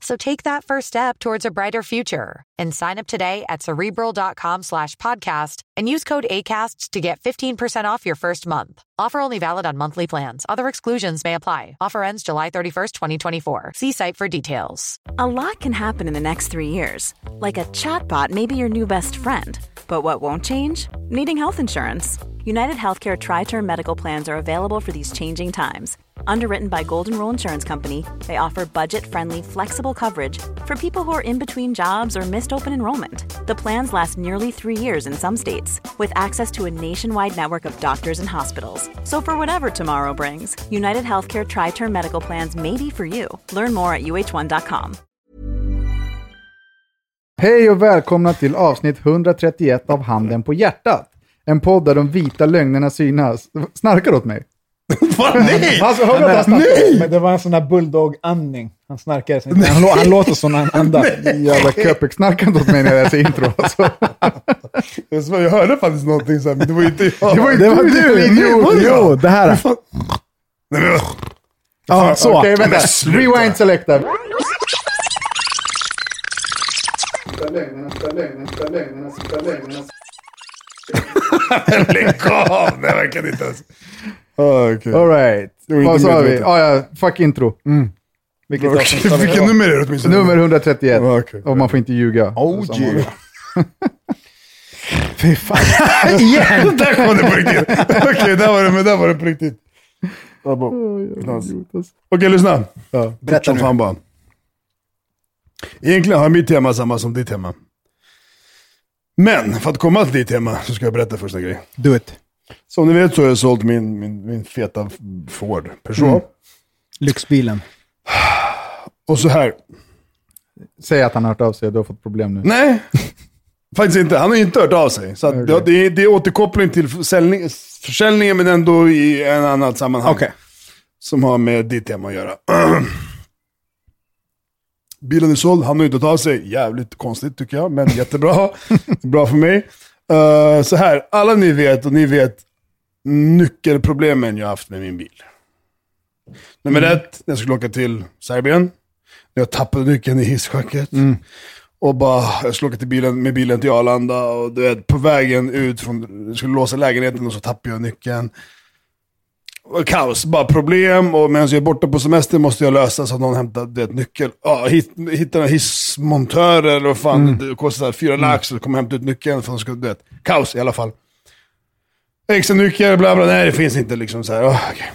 So take that first step towards a brighter future and sign up today at cerebral.com slash podcast and use code ACAST to get 15% off your first month. Offer only valid on monthly plans. Other exclusions may apply. Offer ends July 31st, 2024. See site for details. A lot can happen in the next three years. Like a chatbot may be your new best friend. But what won't change? Needing health insurance. United Healthcare Tri Term Medical Plans are available for these changing times. Underwritten by Golden Rule Insurance Company, they offer budget friendly, flexible coverage for people who are in between jobs or missed open enrollment. The plans last nearly three years in some states, with access to a nationwide network of doctors and hospitals. So, for whatever tomorrow brings, United Healthcare Tri Term Medical Plans may be for you. Learn more at uh1.com. Hej och välkomna till avsnitt 131 av Handen på hjärtat. En podd där de vita lögnerna synas. Snarkar åt mig. Vad? Nej! Alltså, hörde du att han Nej! Men det var en sån där bulldog-andning. Han snarkade. Han, lå- han låter som en anda. Jävla köpek snarkade inte åt mig när jag läste intro. Alltså. Jag hörde faktiskt någonting sen, men det var inte jag. Det var inte Det var du, du! idiot. Jo, det här. Nej, Ja, så. Okej, vänta. Rewind selector. lägg av! Nej, verkligen inte ens. Ah, okej. All right. Det var inte Vad sa vi? Ah, ja, fuck intro. Vilket Okej, avsnitt? Vilket nummer är det åtminstone? Nummer 131. Ja, okej. Och man får inte ljuga. Oh yeah. Fy fan. Igen! där kom det på riktigt. Okej, där var det, men där var det på riktigt. Okej, lyssna. Ja. Berätta som fan bara. Egentligen har mitt tema samma som ditt tema. Men för att komma till ditt tema så ska jag berätta första grej. Do it. Som ni vet så har jag sålt min, min, min feta Ford Peugeot. Lyxbilen. Och så här. Säg att han har hört av sig du har fått problem nu. Nej, faktiskt inte. Han har inte hört av sig. Så att det, det, är, det är återkoppling till försäljning, försäljningen, men ändå i en annat sammanhang. Okej. Som har med ditt tema att göra. Bilen är såld, han har inte tagit av sig. Jävligt konstigt tycker jag, men jättebra. Bra för mig. Eh, så här, alla ni vet, och ni vet nyckelproblemen jag haft med min bil. Nummer ett, när jag skulle åka till Serbien. Jag tappade nyckeln i hisschacket. Och bara, jag skulle åka till bilen, med bilen till Arlanda och du vet, på vägen ut från, jag skulle låsa lägenheten och så tappade jag nyckeln. Kaos, bara problem och medan jag är borta på semester måste jag lösa så att någon hämtar du vet, nyckel. Ja, hit, hitta en hissmontör eller vad fan, det kostar fyra lax och kommer hämta ut nyckeln för att de ska, du vet, kaos i alla fall. Extra nyckel, bla bla, nej det finns inte liksom så här. Oh, okej.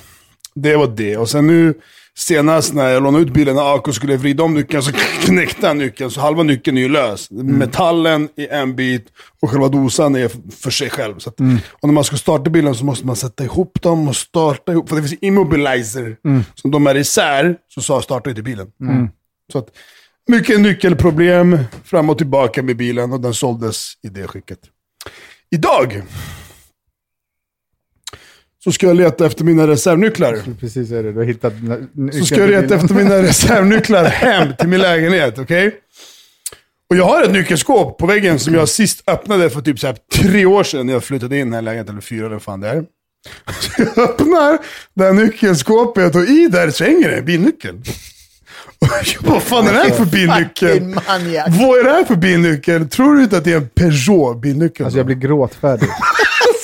Det var det. Och sen nu senast när jag lånade ut bilen när Ako skulle vrida om nyckeln så knäckte han nyckeln. Så halva nyckeln är ju lös. Metallen i en bit och själva dosan är för sig själv. Så att, Och när man ska starta bilen så måste man sätta ihop dem och starta ihop. För det finns immobilizer. Så om de är isär så sa- startar inte bilen. Så att, mycket nyckelproblem fram och tillbaka med bilen och den såldes i det skicket. Idag så ska jag leta efter mina reservnycklar. Precis är det. Du har hittat... Så ska jag leta efter mina reservnycklar hem till min lägenhet, okej? Och jag har ett nyckelskåp på väggen som jag sist öppnade för typ så här tre år sedan när jag flyttade in i den här lägenheten, eller fyra eller fan det är. Så jag öppnar det här nyckelskåpet och i där så hänger det en bilnyckel. Vad fan är det här för bilnyckel? Vad är det här för bilnyckel? Tror du inte att det är en Peugeot bilnyckel? Alltså jag blir gråtfärdig.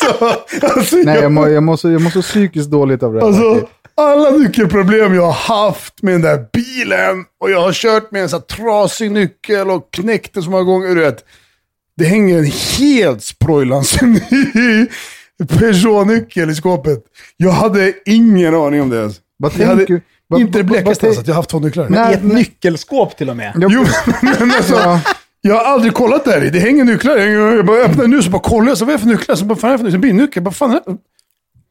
Alltså, alltså, Nej, jag, jag mår, jag, mår så, jag mår så psykiskt dåligt av det här. alltså, alla nyckelproblem jag har haft med den där bilen och jag har kört med en sån här trasig nyckel och knäckt den så många gånger. Du vet, det hänger en helt sprojlans ny Peugeot-nyckel i skåpet. Jag hade ingen aning om det. ens. Vad jag hade inte det blekaste ens att jag haft två nycklar. Nej. I ett nyckelskåp till och med. Jo, men alltså. Jag har aldrig kollat där i. Det hänger nycklar. Jag bara öppnar nu så bara kollar jag. Så vad är det för nycklar? Så bara, fan är det för nycklar? Bilnyckel? Vad fan är det?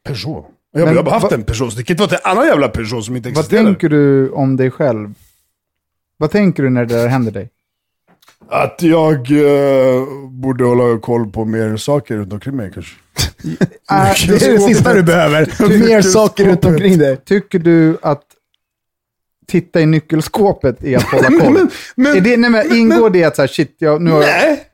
Peugeot. Jag, Men jag har bara haft vad- en Peugeot. Så det kan inte vara en annan jävla Peugeot som inte vad existerar. tänker du om dig själv? Vad tänker du när det där händer dig? Att jag eh, borde hålla koll på mer saker runt omkring mig kanske. Ah, det är det sista du behöver. Mer saker runt omkring dig. Tycker du att titta i nyckelskåpet är att hålla koll? Men, men, är det, nej, men ingår det att så här, shit, jag, nu har jag... nej.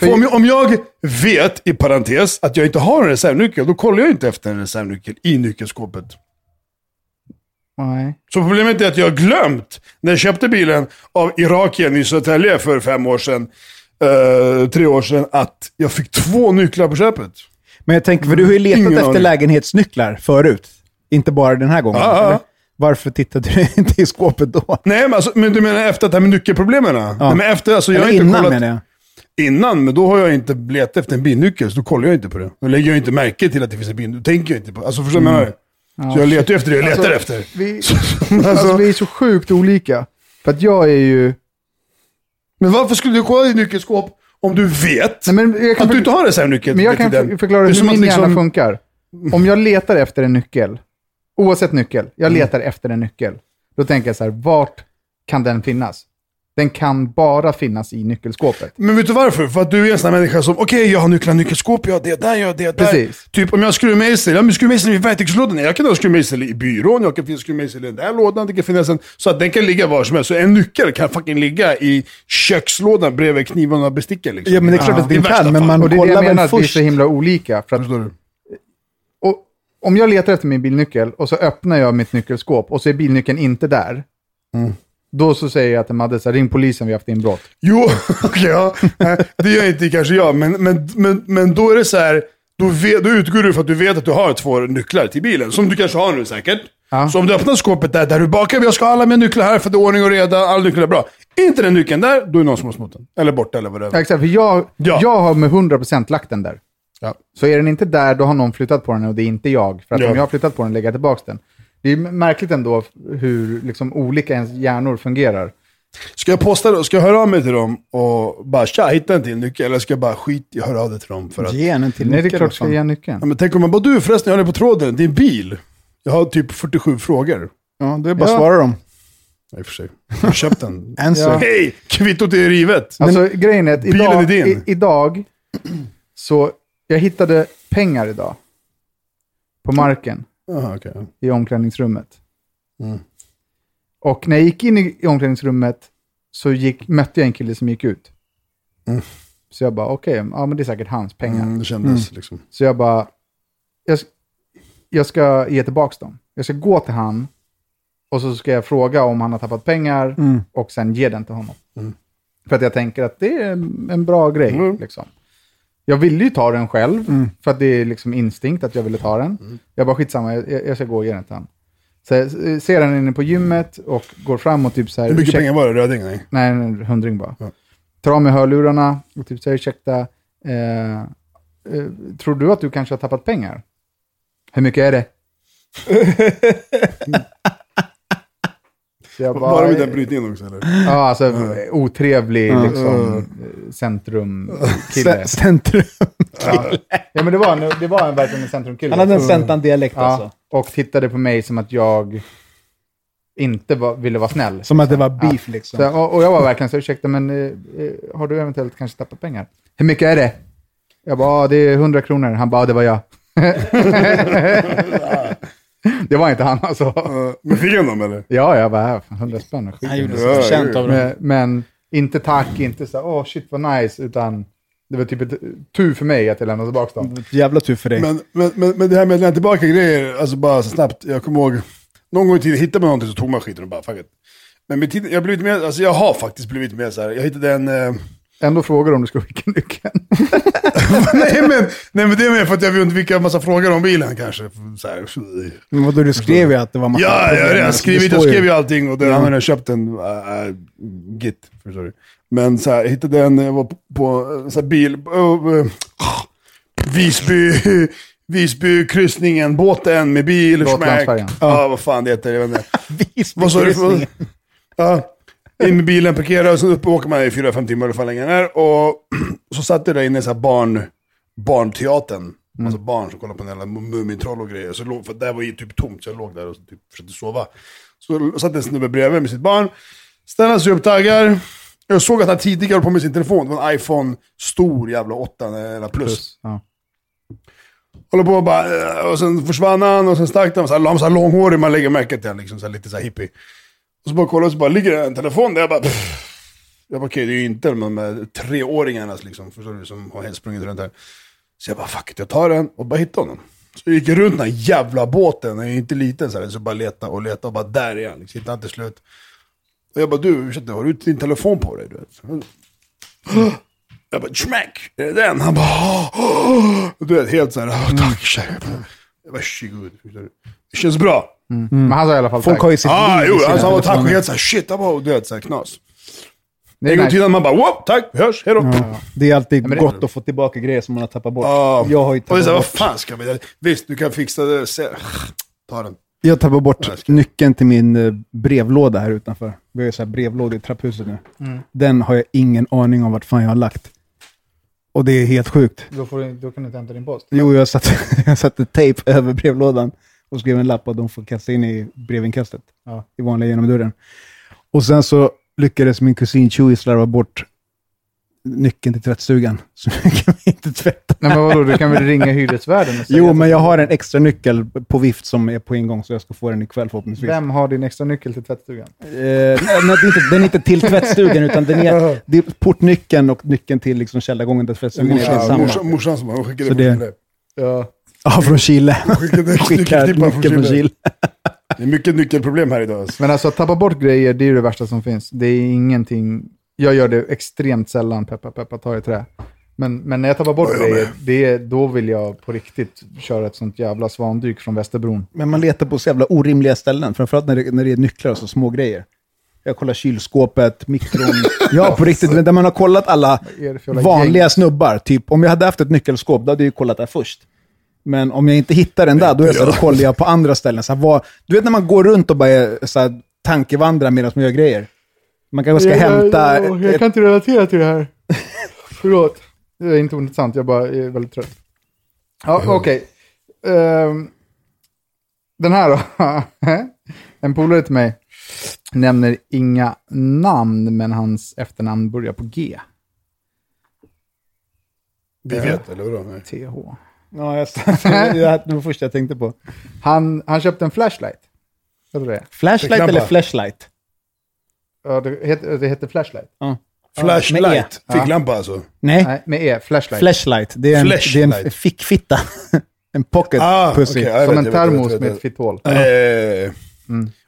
För om, jag, om jag vet, i parentes, att jag inte har en reservnyckel, då kollar jag inte efter en reservnyckel i nyckelskåpet. Nej. Så problemet är att jag har glömt, när jag köpte bilen av Irakien i Södertälje för fem år sedan, eh, tre år sedan, att jag fick två nycklar på köpet. Men jag tänker, för du har ju letat Ingen efter aning. lägenhetsnycklar förut. Inte bara den här gången. Ja, ja. eller? Varför tittade du inte i skåpet då? Nej, men, alltså, men du menar efter det här med nyckelproblemen? Ja. Nej, men efter, alltså, jag har Eller inte innan kollat, menar jag. Innan, men då har jag inte letat efter en bilnyckel, så då kollar jag inte på det. Då lägger jag inte märke till att det finns en bilnyckel. Då tänker jag inte på Alltså förstår du vad jag? Så jag letar ju efter det jag letar Alltså, efter. Vi, Alltså, alltså, vi är så sjukt olika. För att jag är ju... men varför skulle du kolla i nyckelskåp om du vet Nej, men jag kan, att du inte har reservnyckel? men jag kan förklara Det hur min att liksom- hjärna funkar. Om jag letar efter en nyckel, oavsett nyckel, jag letar efter en nyckel. Då tänker jag så här, vart kan den finnas? Den kan bara finnas i nyckelskåpet. Men vet du varför? För att du är en sån här människa som, okej jag har nycklar, nyckelskåp, jag har det där, jag har det där. Precis. Typ om jag har skruvmejsel, ja men skruvmejsel i verktygslådan. Jag kan ha skruvmejsel i byrån, jag kan finna skruvmejsel i den där lådan, det kan finnas en... Så att den kan ligga var som helst. Så en nyckel kan fucking ligga i kökslådan bredvid knivarna och besticken liksom. Ja, men det är klart att I den kan, men man Och det är det kollar jag väl menar, att vi är först. så himla olika. För att, om jag letar efter min bilnyckel och så öppnar jag mitt nyckelskåp och så är bilnyckeln inte där. Mm. Då så säger jag till Madde, så här, ring polisen, vi har haft inbrott. Jo, okej ja. Nej, Det gör inte kanske jag, men, men, men, men då är det så här. Då, vet, då utgår du för att du vet att du har två nycklar till bilen. Som du kanske har nu säkert. Ja. Så om du öppnar skåpet där, där du "Okej, jag ska ha alla mina nycklar här för det är ordning och reda, alla nycklar är bra. Inte den nyckeln där, då är det någon som har snott den. Eller borta eller vad det Ja, är. exakt, för jag, Ja. jag har med 100% lagt den där. Ja. Så är den inte där, då har någon flyttat på den och det är inte jag. För att Ja. om jag har flyttat på den lägger jag tillbaka den. Det är märkligt ändå hur liksom, olika ens hjärnor fungerar. Ska jag posta det? Ska jag höra av mig till dem och bara tja, hitta en till nyckel? Eller ska jag bara skit i höra av dig till dem? För att... Ge en till Nej, det är nyckel, klart du ska ge nyckeln. Ja, men tänk om man bara, du förresten, jag det på tråden, det är en bil. Jag har typ 47 frågor. Ja, det är bara att Ja. svara dem. Ja, I och för sig. Jag har köpt den. Answer. Ja. Hej! Kvittot är rivet. Alltså grejen är att idag, är din. i, idag, så jag hittade pengar idag. På marken Jaha, okej. i omklädningsrummet. Mm. Och när jag gick in i, omklädningsrummet så gick, mötte jag en kille som gick ut. Mm. Så jag bara, okej, ja men det är säkert hans pengar. Mm, det kändes liksom. Så jag bara, jag, jag ska ge tillbaka dem. Jag ska gå till han och så ska jag fråga om han har tappat pengar Mm. och sen ge den till honom. Mm. För att jag tänker att det är en bra grej. Mm. Liksom. Jag ville ju ta den själv, Mm. för att det är liksom instinkt att jag ville ta den. Mm. Jag bara skitsamma, jag, jag ska gå och ge den till honom. Så jag s- ser den inne på gymmet och går fram och typ så här... Hur mycket ursäkta- pengar var det? Röding? Nej. Nej, en hundring bara. Ja. Tar av mig hörlurarna och typ säger ursäkta, eh, eh, tror du att du kanske har tappat pengar? Hur mycket är det? Så jag bara, Var det med den brytningen också eller? Ja, alltså otrevlig Ja. liksom, centrumkille. Cent- Centrum. Ja. ja, men det var, en- det var en, verkligen en centrumkille. Han hade en centan-dialekt ja, alltså. Och tittade på mig som att jag inte var, ville vara snäll. Som att det var beef liksom. Så, och, och jag var verkligen så, ursäkta, men eh, eh, har du eventuellt kanske tappat pengar? Hur mycket är det? Jag bara, "Ja, det är 100 kronor. Han bara, "Ja, det var jag. det var inte han alltså. Uh, men fick han dem eller? Ja, jag bara, "Äh, 100 spänn. Han gjorde det." sig förtjänt av det. men, men inte tack, inte så, åh shit vad nice, utan det var typ ett tur för mig att jag lämnade tillbaka dem. Jävla tur för dig. Men, men, men, men det här med att lämna tillbaka grejer, alltså bara så snabbt. Jag kommer ihåg, någon gång i tiden hittade man någonting så tog man skiten och bara fuck it. Men med tiden, jag, har blivit mer, alltså jag har faktiskt blivit mer så här. jag hittade en... Eh, Ändå frågar om du ska skicka nyckeln. nej, men, nej men det är mer för att jag vill undvika en massa frågor om bilen kanske. Så här. Men vadå, du skrev ju att det var massa Ja, jag det skrivit, jag skrev ju allting och den, han hade köpt en uh, Git. Förstår du. Men så här, jag hittade en, jag var på, på så här bil, uh, uh, Visby, Visby kryssningen, båten med bil. Gotlandsfärjan. Ja, vad fan det heter, jag vet inte. Visby Vad sa du för... kryssningen. Ja, in med bilen, parkera och så upp och åker man i 4-5 timmar eller vad länge är. Och så satt jag där inne i så här barn, barnteatern. Alltså barn som kollar på jävla Mumintroll och grejer. Så låg, för där var ju typ tomt, så jag låg där och typ försökte sova. Så satt en snubbe bredvid med sitt barn. Ställde sig upp, taggar. Jag såg att han tidigare höll på med sin telefon. Det var en iPhone, stor jävla 8 eller plus. Ja. Håller på och bara, eh, och sen försvann han och sen stack han. Så här, han var så här långhårig, man lägger märke till honom, liksom, så här, lite så här hippie. Och så bara kollar och så bara ligger det en telefon där. Jag bara, pff. jag bara okej, det är ju inte de här treåringarnas liksom, förstår du, som har helt sprungit runt här. Så jag bara, fuck it, jag tar den och bara hittar honom. Så jag gick runt den här jävla båten, den är ju inte liten så här, så bara leta och leta och bara där är han, liksom, hittade han till slut. Och jag bara, du, ursäkta, har du din telefon på dig? Du vet? Jag bara, smack, är det den? Han bara, "Åh, du vet, helt så här, "Åh, tack kära. Jag bara, Varsågod. Det känns bra. Men han sa i alla fall Folk tack. har ju sitt Ah, liv jo, han sa tack och helt såhär shit, bara, du vet såhär knas. Det är En gång till man bara wow, tack, vi hörs, hejdå. Ja. Det är alltid det- gott att få tillbaka grejer som man har tappat bort. Ja. Jag har ju och det är tappat såhär, vad bort, fan ska vi, visst du kan fixa det, se. ta den. jag tappade bort nyckeln till min eh, brevlåda här utanför. Vi har ju så här brevlåda i trapphuset nu. Mm. Den har jag ingen aning om vart fan jag har lagt. Och det är helt sjukt. Då, får du, då kan du inte hämta din post. Jo, jag satte, jag satte tejp över brevlådan och skrev en lapp att de får kasta in i brevinkastet. Ja. I vanliga genom dörren. Och sen så lyckades min kusin Chewie slarva bort nyckeln till tvättstugan. Så nu kan vi inte tvätta. Nej men vadå, du kan väl ringa hyresvärden och säga Jo, men jag har en extra nyckel på vift som är på ingång, så jag ska få den ikväll förhoppningsvis. Vem har din extra nyckel till tvättstugan? Eh, nej, nej, det är inte, den är inte till tvättstugan, utan den är, det är portnyckeln och nyckeln till liksom källargången där tvättstugan är Morsan, morsan, morsan som från det- Chile. Ja. Ja, från Chile. Skickar nyckelknippar nyckeln från Chile. Det är mycket nyckelproblem här idag. Alltså. Men alltså att tappa bort grejer, det är ju det värsta som finns. Det är ingenting... Jag gör det extremt sällan, peppa peppa, ta i trä. Men, men när jag tappar bort Ja, jag grejer, det, då vill jag på riktigt köra ett sånt jävla svandyk från Västerbron. Men man letar på så jävla orimliga ställen, framförallt när det, när det är nycklar och så små grejer. Jag kollar kylskåpet, mikron. Ja, på riktigt. Men där man har kollat alla det vanliga gäng? snubbar. Typ, om jag hade haft ett nyckelskåp, då hade jag kollat där först. Men om jag inte hittar den där, då, är så här, då kollar jag på andra ställen. Så här, vad, du vet när man går runt och bara är, så här, tankevandrar medan man gör grejer? Man kanske ska hämta... ett, inte relatera till det här. Förlåt. Det är inte intressant, jag bara är väldigt trött. Ja, okej. Ehm, den här då. en polare till mig nämner inga namn, men hans efternamn börjar på G. Vi vet, eller vadå? Nej. TH. Ja, jag, det var första jag tänkte på. Han, han köpte en flashlight. Du det? Flashlight eller flashlight? Ja, det heter, det heter flashlight. Ja. E. Flashlight, Ja. ficklampa alltså. Nej, Nej, med E. Flashlight. flashlight. Det är en, det är en Flashlight. fickfitta. en pocket Ah, pussy. jag som vet, en termos med ett fitthål. Eh,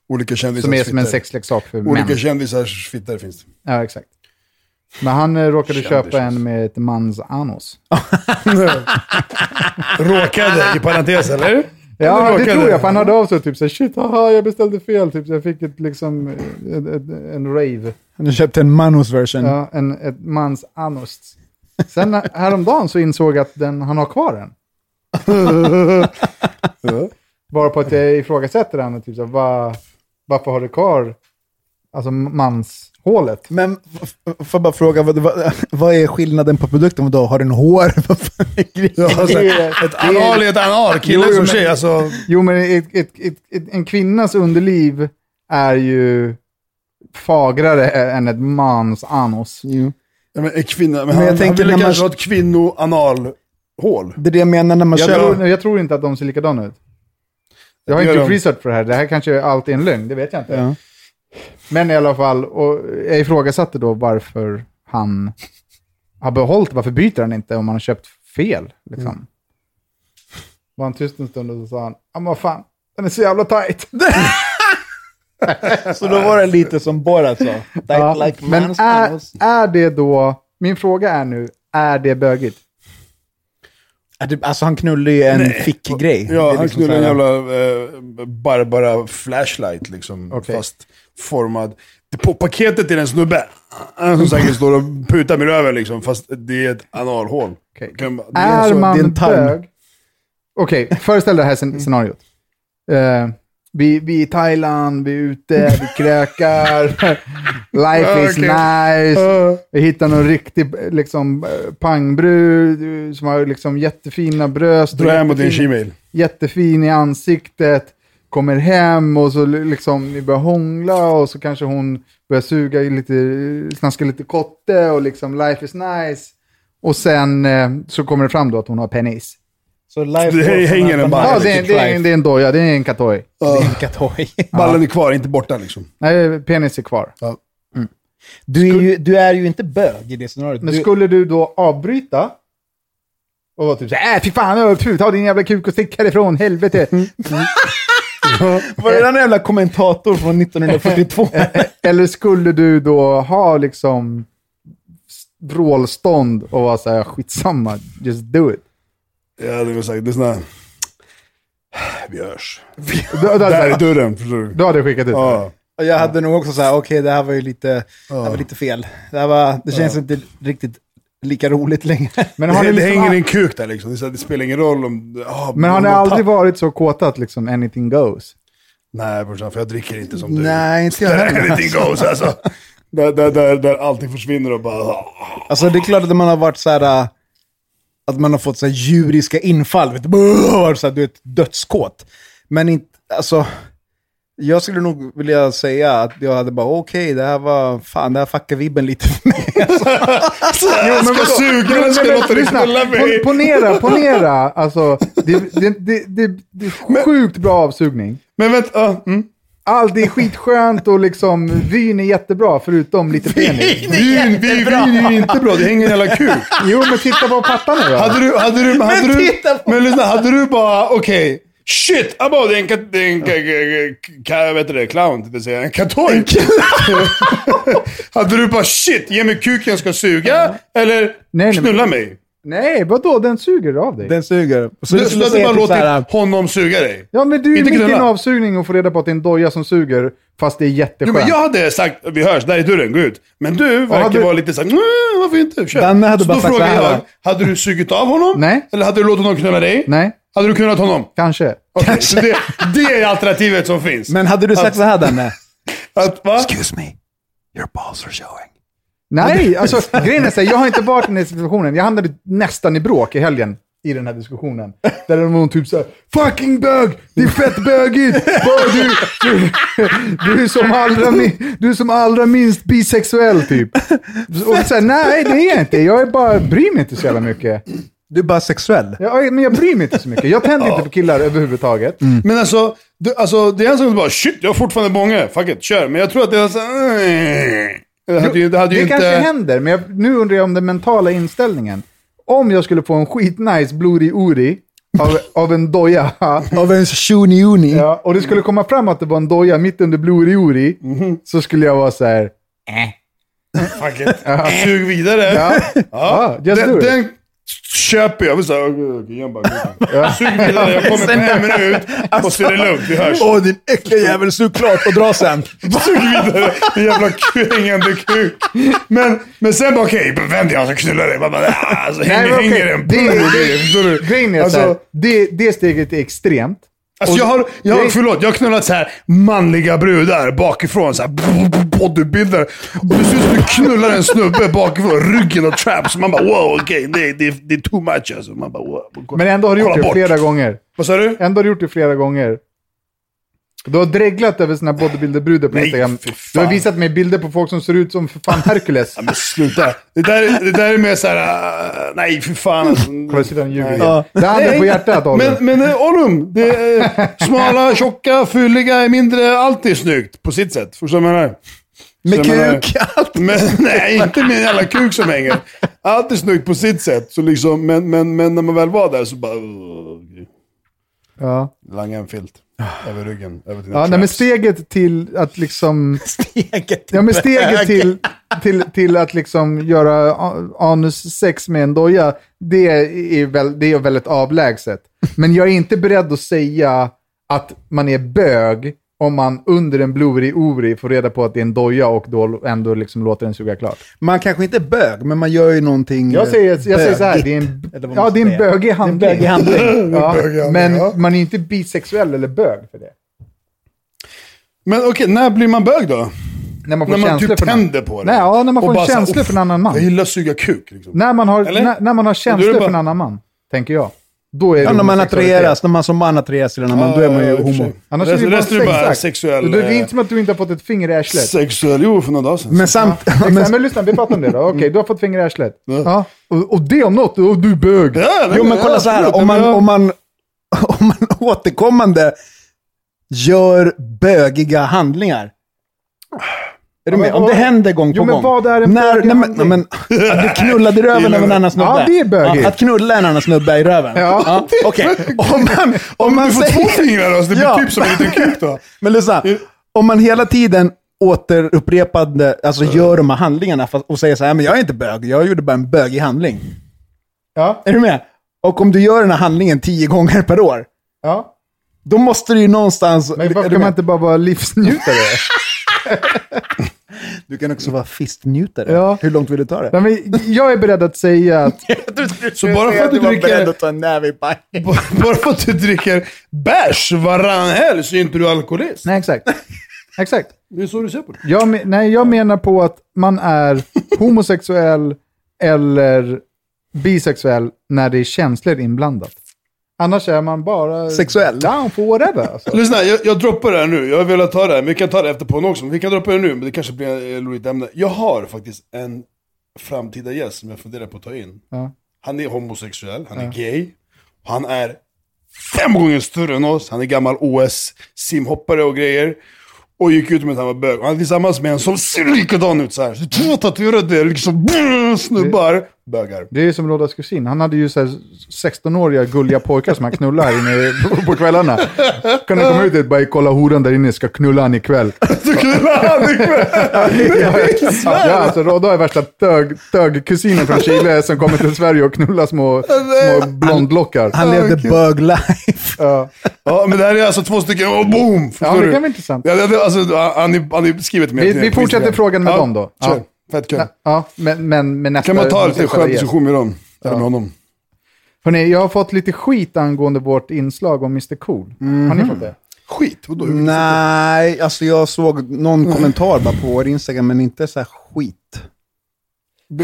Olika kändisars Som är som en sexleksak för Olika män. kändisars fittor finns det. Ja, exakt. Men han eh, råkade Kändisar. köpa en med ett mans anus. Råkade, i parentes eller? Ja, Eller det råkade? tror jag. För han hörde av sig typ så här, shit, haha, jag beställde fel. Typ, så jag fick ett, liksom, ett, ett, en rave. Du köpte en Manus version. Ja, en, ett mans anus. Sen häromdagen så insåg jag att den, han har kvar den. Bara på att jag ifrågasätter den. Typ så här, va, varför har du kvar alltså, manshålet? Men får jag bara fråga, vad, vad, vad är skillnaden på produkten? Vadå, har den hår? Vad fan är grejen? Ja, alltså, är- ett anal är ett anal, kille Jo, jo, som men- tjej. Alltså, Jo, men ett, ett, ett, ett, en kvinnas underliv är ju fagrare än ett mans anus. Jo. ja, men en kvinna, men, Men han, jag han tänker ville när man- kanske ha ett kvinnoanalhål. Det är det jag menar när man Jag köper... tror, jag tror inte att de ser likadana ut. Jag har inte gjort research för det här. Det här kanske allt är en lögn, det vet jag inte. Ja. Men i alla fall, och jag ifrågasatte då varför han har behållit, varför byter han inte om han har köpt fel? Liksom. Mm. Var han tyst en stund och så sa han, ja men vad fan, den är så jävla tight. Så då var det lite som Borat sa. Ja, Like men är, är det då, min fråga är nu, är det bögigt? Alltså han knullar ju en fickgrej. Ja, är han liksom knullar en jävla eh, Barbara flashlight liksom. Okej. Fast formad. På paketet är det en snubbe eh, som säkert står och putar med röven liksom. Fast det är ett analhål. Okej. Kan- det Är så- man det är en bög? Okej, föreställ dig det här scen- scenariot. Eh, vi, vi är i Thailand, vi är ute, vi krökar. Life is Okej. nice. Ja. Vi hittar någon riktig liksom, eh, pangbrud som har liksom jättefina bröst. Dra hem mot din Gmail. jättefin i ansiktet, kommer hem och så liksom ni börjar hångla och så kanske hon börjar suga lite, snaska lite kotte och liksom life is nice. Och sen eh, så kommer det fram då att hon har penis. Så live Det hänger en att bara Ja, är det är, det, är, det är en doja, det är en katoj. Det är en katoj. Ballen är kvar, inte borta liksom. Nej, penis är kvar. Du är, ju, du är ju inte bög i det scenariot. Men Du, skulle du då avbryta och vara typ såhär, äh, fy fan, fy, ta din jävla kuk och stick härifrån, helvete. var det den jävla kommentator från 1942? Eller skulle du då ha liksom vrålstånd och vara såhär, skitsamma, just do it. Ja, det är sån här... Vi hörs. Du, Där är du, dörren, förstår du? du hade skickat ut Ja. Jag hade nog också så här, okej det här var ju lite, det här var lite fel. Det, här var, det känns inte riktigt lika roligt längre. Men Det, har ni det liksom, hänger en kuk där liksom. Det, det spelar ingen roll om... ah, men har ni aldrig tapp- varit så kåta att liksom anything goes? Nej brorsan, för jag dricker inte som du. Nej, inte jag heller. anything goes alltså. Där, där, där, där allting försvinner och bara... Alltså det är klart att man har varit så här, äh, att man har fått så här djuriska infall, vet du, så här, du vet, dödskåt. Men inte, alltså, jag skulle nog vilja säga att jag hade bara, okej, det här var, fan, det här fuckar vibben lite för mig. Jag ska suga, jag ska men, låta dig knulla mig. pon- ponera, ponera, alltså, det, det, det, det, det är sjukt bra avsugning. Men vänta, ah, mm. Allt är skitskönt och liksom vyn är jättebra förutom lite penis. Vin, vin, vin är inte bra, det hänger en jävla kuk. Jo, men titta på pattarna då. Hade du, hade du, hade du, titta på- men lyssna, hade du bara, okej, shit, abba, det är en, kat, det en ka, ka, heter det, clown, tänkte jag säga, en katoj. hade du bara, shit, ge mig kuken jag ska suga, eller nej, knulla mig? Nej, vadå? Den suger av dig. Den suger. Så du du hade bara typ låtit här, honom suga dig? Ja, men du är Inte mitt i en avsugning och får reda på att det är en doja som suger, fast det är Jo, jätteskönt. men jag hade sagt, vi hörs, där är dörren, gå ut. Men du verkar hade- vara lite såhär, nej, varför inte? Kör. Danne hade så bara då sagt frågar jag, hade du sugit av honom? Nej. Eller hade du låtit honom knulla dig? Nej, Hade du knullat honom? kanske. Okej, så det, det är alternativet som finns. Men hade du sagt så här Danne? Att, va? Excuse me, your balls are showing. Nej, alltså grejen är så här, jag har inte varit i den här situationen. Jag hamnade nästan i bråk i helgen i den här diskussionen. Där det var någon typ såhär, fucking bög, det är fett bögigt. Bara du, du, du, är som allra, du är som allra minst bisexuell typ. Och så här, nej det är jag inte, jag är bara, bryr mig inte så jävla mycket. Du är bara sexuell. Jag, men jag bryr mig inte så mycket. Jag tänder inte på killar överhuvudtaget. Men alltså, det, alltså, det är en sak som bara, shit, jag har fortfarande bånge. Fuck it, kör. Men jag tror att det är så här, det hade ju, det hade Det ju kanske inte... händer, men jag, nu undrar jag om den mentala inställningen. Om jag skulle få en skitnice blodig uri av, av en doja, Av en shuni-uni. ja, och det skulle komma fram att det var en doja mitt under blodig uri, så skulle jag vara så här. Fuck it. Sug vidare. Ja, ja, just do den, it. den köper jag. Jag okej, okej, jag bara, Sug vidare, jag kommer på en minut. Och så är det lugnt, vi hörs. Åh din äckliga jävel, sug klart och dra sen. Sug vidare, en jävla hängande kuk. Men, men sen bara, okej, vänd jag ska knulla dig. Bara, så Nej, hänger, men okej, hänger en det- det- i det, så Alltså, här, det, det steget är extremt. Alltså jag har, jag har, förlåt, jag har knullat så här manliga brudar bakifrån, så här bodybuilder. Och det ser ut som du knullar en snubbe bakifrån, ryggen och traps. Man bara wow, okej, det, det, det är too much alltså. Man bara wow. Men ändå har du gjort det flera gånger. Vad sa du? Ändå har du gjort det flera gånger. Du har dreglat över såna bodybuilder-brudar på Nej, Instagram. Du har visat mig bilder på folk som ser ut som för fan Hercules. Ja, men sluta. Det där, det där är mer så här, uh, nej för fan alltså. Kolla, sitter han ljuger igen. Det är handen på hjärtat, Oliver. Men, men eh, Olum, det är smala, tjocka, fylliga är mindre, allt är snyggt på sitt sätt. Förstår du vad jag menar? Med kuk, allt. Men, nej, inte med en jävla kuk som hänger. Allt är snyggt på sitt sätt. Så liksom, men, men, men när man väl var där så bara... okej. Ja. Langa en filt över ryggen, över Ja, nej, men steget till att liksom... Steget till Ja, men steget till, till, till att liksom göra anussex med en doja, det är, väl, det är väldigt avlägset. Men jag är inte beredd att säga att man är bög om man under en blurig ori får reda på att det är en doja och då ändå liksom låter den suga klart. Man kanske inte är bög, men man gör ju någonting Jag säger, jag säger så här, det är en, ja, det är en bögig är en handling. bögig handling. Ja, handling, men man är inte bisexuell eller bög för det. Men okej, när blir man bög då? När man får När man känslor typ för någon. tänder på det. Nej, ja, när man får känslor "Uff, för en annan man. Jag gillar att suga kuk. Liksom. När man har, när, när man har känslor för en annan man, tänker jag. Då är Ja, när man attraheras, när man som man attraheras till en annan man, då är man ju Ja, homo. Annars är resten, det bara resten är bara sexuell... Det är eh, inte som att du inte har fått ett finger i arslet. Sexuell, jo för några dagar sedan. Men samt... Exakt, men, men lyssna, vi pratar om det då. Okej, du har fått finger i arslet. Ja. Ja. Och, och det om något, och du är bög. Ja, nej, jo, men ja, kolla så här, om man, men om, man, om man återkommande gör bögiga handlingar. Är du Ja, med? Om det händer gång på Jo, men gång. vad är en När, nej, men, nej, men, att du knullade röven av en annan snubbe. Ja, det är bögigt. Ja, att knulla en annan snubbe i röven. Ja. Okej, om man, om man Du får säger... två fingrar då, så det blir Ja. typ som en liten kuk då. Men lyssna, om man hela tiden återupprepande, alltså gör de här handlingarna och säger så här, men jag är inte bög, jag gjorde bara en bögig handling. Ja. Är du med? Och om du gör den här handlingen tio gånger per år, ja. då måste du ju någonstans... Men varför du kan man inte bara vara livsnjutare? Du kan också vara fistnjutare. Ja. Hur långt vill du ta det? Nej, men jag är beredd att säga att... Så bara för att du dricker... ta en näve i. Bara för att du dricker bärs varann helg så är inte du alkoholist. Nej, exakt. Exakt. Det är så du ser på det. Jag, nej, jag menar på att man är homosexuell eller bisexuell när det är känslor inblandat. Annars är man bara... Sexuell. Down for whatever. Alltså. Lyssna, jag, jag droppar det här nu. Jag har velat ta det här, men vi kan ta det efter podden också. Vi kan droppa det nu, men det kanske blir ett roligt ämne. Jag har faktiskt en framtida gäst som jag funderar på att ta in. Ja. Han är homosexuell, han är gay. Han är fem gånger större än oss. Han är gammal OS-simhoppare och grejer. Och gick ut med att han var bög. Och Han är tillsammans med en som ser likadan ut så här. Så två tatuerade liksom, brr, snubbar. Bögar. Det är som Loddas kusin. Han hade ju så här 16-åriga gulliga pojkar som han knullade här inne på, kvällarna. Kan han komma ut och bara kolla horan där inne, ska knulla han ikväll. Så knullar han ikväll. Ja, ja, alltså Rodda är värsta tög, tög-kusinen från Chile som kommer till Sverige och knullar små, små blondlockar. Han levde bög life. Ja. Ja, men det här är alltså två stycken, och boom! Förstår Ja, det du? kan vara intressant. Ja, det, alltså, han han är skrivit med Vi, vi fortsätter frågan med dem då. Ja. Fett kul. Ja, men, men med nästa... Kan man ta lite nästa skön diskussion med dem? Eller med honom? Hörrni, jag har fått lite skit angående vårt inslag om Mr Cool. Har ni fått det? Skit? Vadå? Nej, alltså jag såg någon kommentar bara på vår Instagram, men inte så här skit.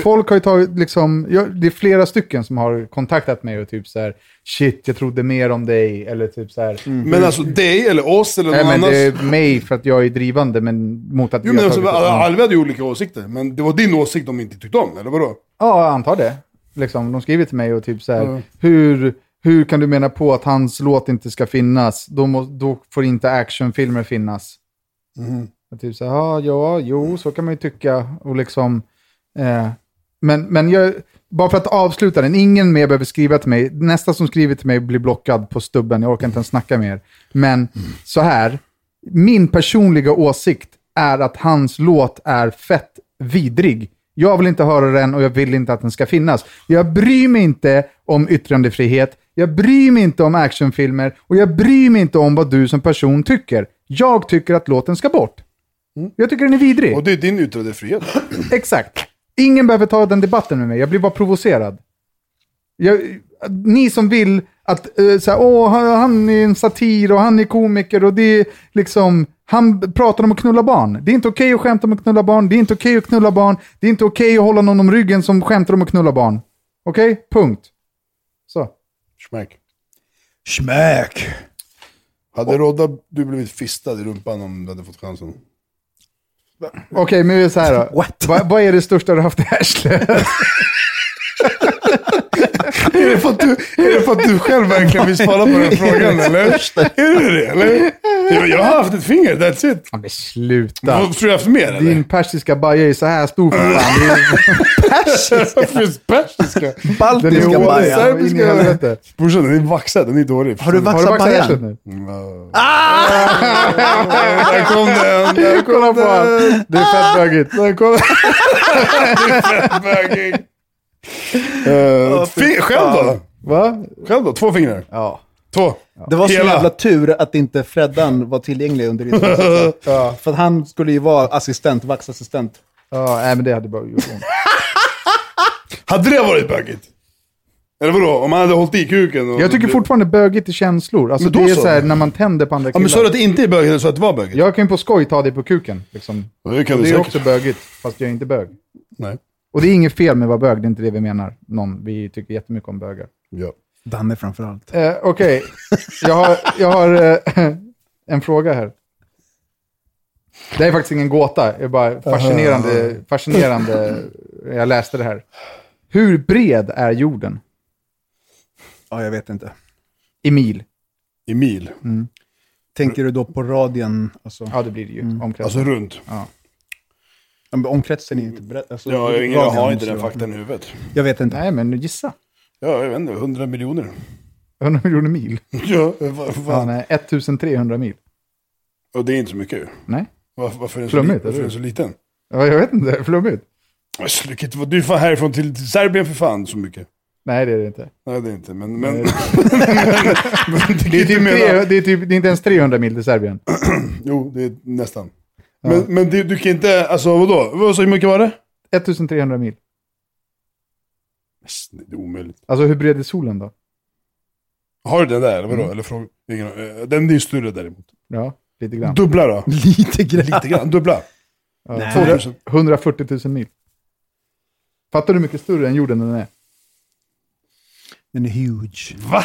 Folk har ju tagit liksom, jag, det är flera stycken som har kontaktat mig och typ så här, shit, jag trodde mer om dig, eller typ så här, Men alltså dig eller oss eller någon nej men annan? det är mig för att jag är drivande, men mot att Jo vi men har alltså, tagit någon- Alve hade ju olika åsikter, men det var din åsikt de inte tyckte om, eller vadå? Ja, jag antar det. Liksom, de skriver till mig och typ så här, Ja. hur, hur kan du mena på att hans låt inte ska finnas? Då, må, då får inte actionfilmer finnas. Mhm. Och typ så här, ja, ja, jo, så kan man ju tycka. Och liksom, eh, men, men jag, bara för att avsluta den, ingen mer behöver skriva till mig. Nästa som skriver till mig blir blockad på stubben, jag orkar inte ens snacka mer. Men så här, min personliga åsikt är att hans låt är fett vidrig. Jag vill inte höra den och jag vill inte att den ska finnas. Jag bryr mig inte om yttrandefrihet, jag bryr mig inte om actionfilmer och jag bryr mig inte om vad du som person tycker. Jag tycker att låten ska bort. Jag tycker den är vidrig. Och det är din yttrandefrihet. Exakt. Ingen behöver ta den debatten med mig, jag blir bara provocerad. Jag, ni som vill att, uh, så här, åh, han, han är en satir och han är komiker och det är liksom, han pratar om att knulla barn. Det är inte okej att skämta om att knulla barn, det är inte okej att knulla barn, det är inte okej att hålla någon om ryggen som skämtar om att knulla barn. Okej? Punkt. Så. Smack. Schmäck. Hade Rodda du blivit fistad i rumpan om du hade fått chansen? Okej, men vi är så här då. What? Vad, vad är det största du har haft i arslet? Är det, för att du, är det för att du själv verkligen vill svara på den frågan eller? Är det det eller? Jag jag har haft ett finger, that's it. Ja, men sluta. Vad Tror jag haft mer eller? Din persiska baja är så här stor för fan. Det är- finns persiska? Den är Baltiska baja. i helvete. Brorsan, den är vaxad, den är dålig. Har du Har du vaxat bajan? nu? Där kom den, där kom Kolla på den. han. Det är fett bögigt. Där kom den. Bögig. Eh, fi- Själv då? Va? Själv då? Två fingrar? Ja. Två? Det var så Hela. jävla tur att inte Freddan var tillgänglig under resan. Ja, För att han skulle ju vara assistent, vaxassistent. ja nej, men det hade bara gjort ont. Hade det varit bögigt? Eller vadå? Om man hade hållit i kuken? Och... Jag tycker fortfarande bögigt är känslor. Alltså Men då det är så. så här när man tänder på andra Ja, men sa du killar. att det inte är bögigt eller så att det var bögigt? Jag kan ju på skoj ta dig på kuken. Liksom. Ja, det kan Och du det är säkert. också bögigt, fast jag är inte bög. Nej. Och det är inget fel med att vara bög, det är inte det vi menar. Någon, vi tycker jättemycket om bögar. Ja. Danne framförallt. Eh, Okej, jag har, jag har eh, en fråga här. Det är faktiskt ingen gåta, det är bara fascinerande, fascinerande. Jag läste det här. Hur bred är jorden Ja, jag vet inte. i mil? I mil? Tänker du då på radien? Alltså, Ja, det blir det ju. Omkrets. Alltså runt? ja, men omkretsen är inte beredd. Alltså, Ja, jag, ingen, jag har inte den faktan i huvudet. Jag vet inte. Nej, men gissa. Ja, jag vet inte. 100 miljoner. 100 miljoner mil? Ja, vad Ja, fan. nej, 1300 mil. Och det är inte så mycket. Nej, Varför, varför är den så, li- varför är den så liten? ja, jag vet inte. Flummigt. Du är fan härifrån till Serbien för fan så mycket. Nej, det är det inte. Nej, det är inte. Men, men, typ det, är typ, det är inte ens 300 mil till Serbien. Jo, det är nästan. Men, men det, du kan inte, alltså vadå? Vad så hur mycket var det? 1300 mil. Det är omöjligt. Alltså hur bred är solen då? Har du den där eller vadå? Mm. Eller fråga, ingen, eh, den är ju större däremot. Ja, lite grann. Dubbla då? Lite grann. Lite grann, dubbla. Ja, Nej. 200 140 000 mil. Fattar du hur mycket större än jorden den är? Den är huge. Va?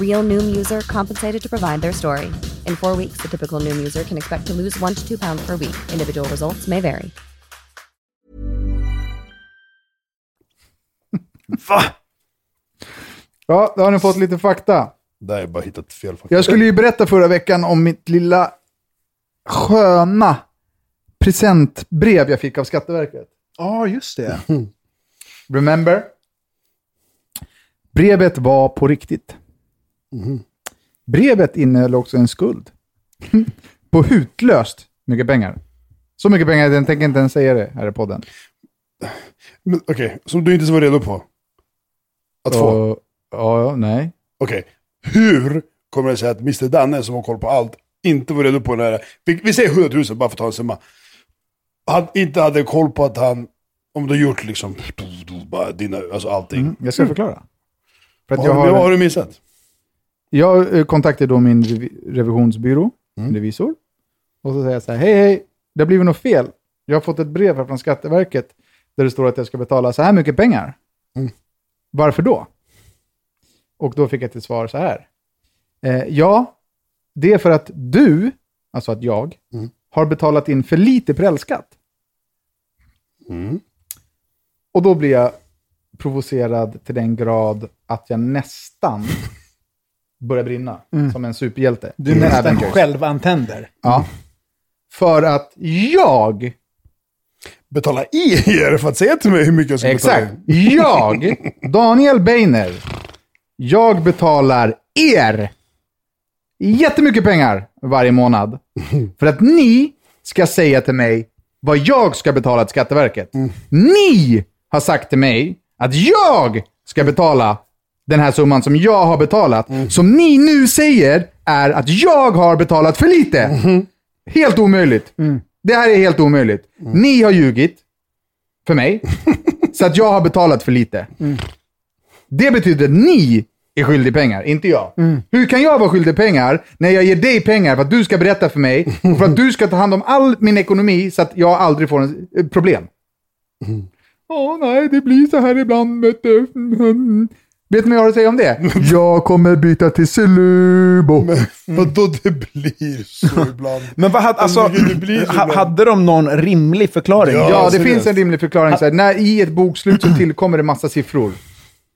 Real Noom user compensated to provide their story. In four weeks, the typical Noom user can expect to lose one to two pounds per week. Individual results may vary. Va? Ja, då har ni fått lite fakta. Där jag bara hittat fel fakta. Jag skulle ju berätta förra veckan om mitt lilla sköna presentbrev jag fick av Skatteverket. Ja, just det. Remember? Brevet var på riktigt. Brevet innehöll också en skuld. på hutlöst mycket pengar. Så mycket pengar att jag tänker inte ens säga det här i podden. Men, Okej, som du inte var redo på? Att få? Ja, nej. Okej, hur kommer det sig att Mr Danne som har koll på allt inte var redo på den här, vi, vi säger 100 000 bara för att ta en summa. Han inte hade koll på att han, om du har gjort liksom, bara dina, alltså allting. Mm, jag ska förklara. För att Vad jag, har, vad har, du missat? Jag eh, kontaktade då min revi- revisionsbyrå, Mm. revisor. Och så säger jag så här, hej hej, det har blivit något fel. Jag har fått ett brev här från Skatteverket där det står att jag ska betala så här mycket pengar. Mm. Varför då? Och då fick jag till svar så här. Eh, ja, det är för att du, alltså att jag, Mm. har betalat in för lite prälskatt. Och då blir jag provocerad till den grad att jag nästan börjar brinna som en superhjälte. Du i nästan Avengers. självantänder. Ja. För att jag, Betala i er för att säga till mig hur mycket jag ska exakt, betala. jag, Daniel Beiner, jag betalar er jättemycket pengar varje månad. För att ni ska säga till mig vad jag ska betala till Skatteverket. Ni har sagt till mig att jag ska betala den här summan som jag har betalat. Som ni nu säger är att jag har betalat för lite. Helt omöjligt. Det här är helt omöjligt. Ni har ljugit för mig, så att jag har betalat för lite. Det betyder att ni är skyldig pengar, inte jag. Hur kan jag vara skyldig pengar när jag ger dig pengar för att du ska berätta för mig och för att du ska ta hand om all min ekonomi så att jag aldrig får en, eh, problem? Åh nej, det blir så här ibland. Vet ni vad jag har att säga om det? Jag kommer byta till Celubo. Vadå det blir så ibland? Men vad hade, alltså, Men hade de någon rimlig förklaring? Ja. Ja, det seriöst. finns en rimlig förklaring. Så här, när I ett bokslut så tillkommer det massa siffror.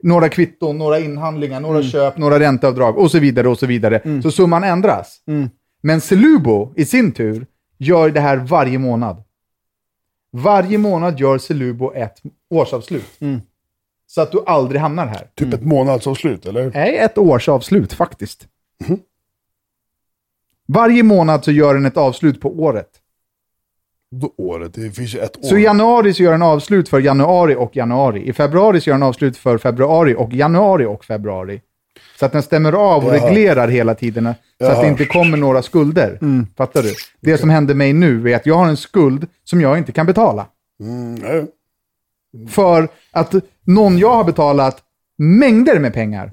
Några kvitton, några inhandlingar, några köp, några ränteavdrag och så vidare. och Så vidare. Så summan ändras. Men Celubo i sin tur gör det här varje månad. Varje månad gör Celubo ett årsavslut. Så att du aldrig hamnar här. Typ ett månadsavslut, eller? Nej, ett årsavslut faktiskt. Varje månad så gör den ett avslut på året. Då året, det finns ju ett år. Så i januari så gör den avslut för januari och januari. I februari så gör den avslut för februari och januari och februari. Så att den stämmer av och Jaha. reglerar hela tiden. Så att Jaha. det inte kommer några skulder. Fattar du? Det som händer mig nu är att jag har en skuld som jag inte kan betala. Mm, nej. För att någon jag har betalat mängder med pengar.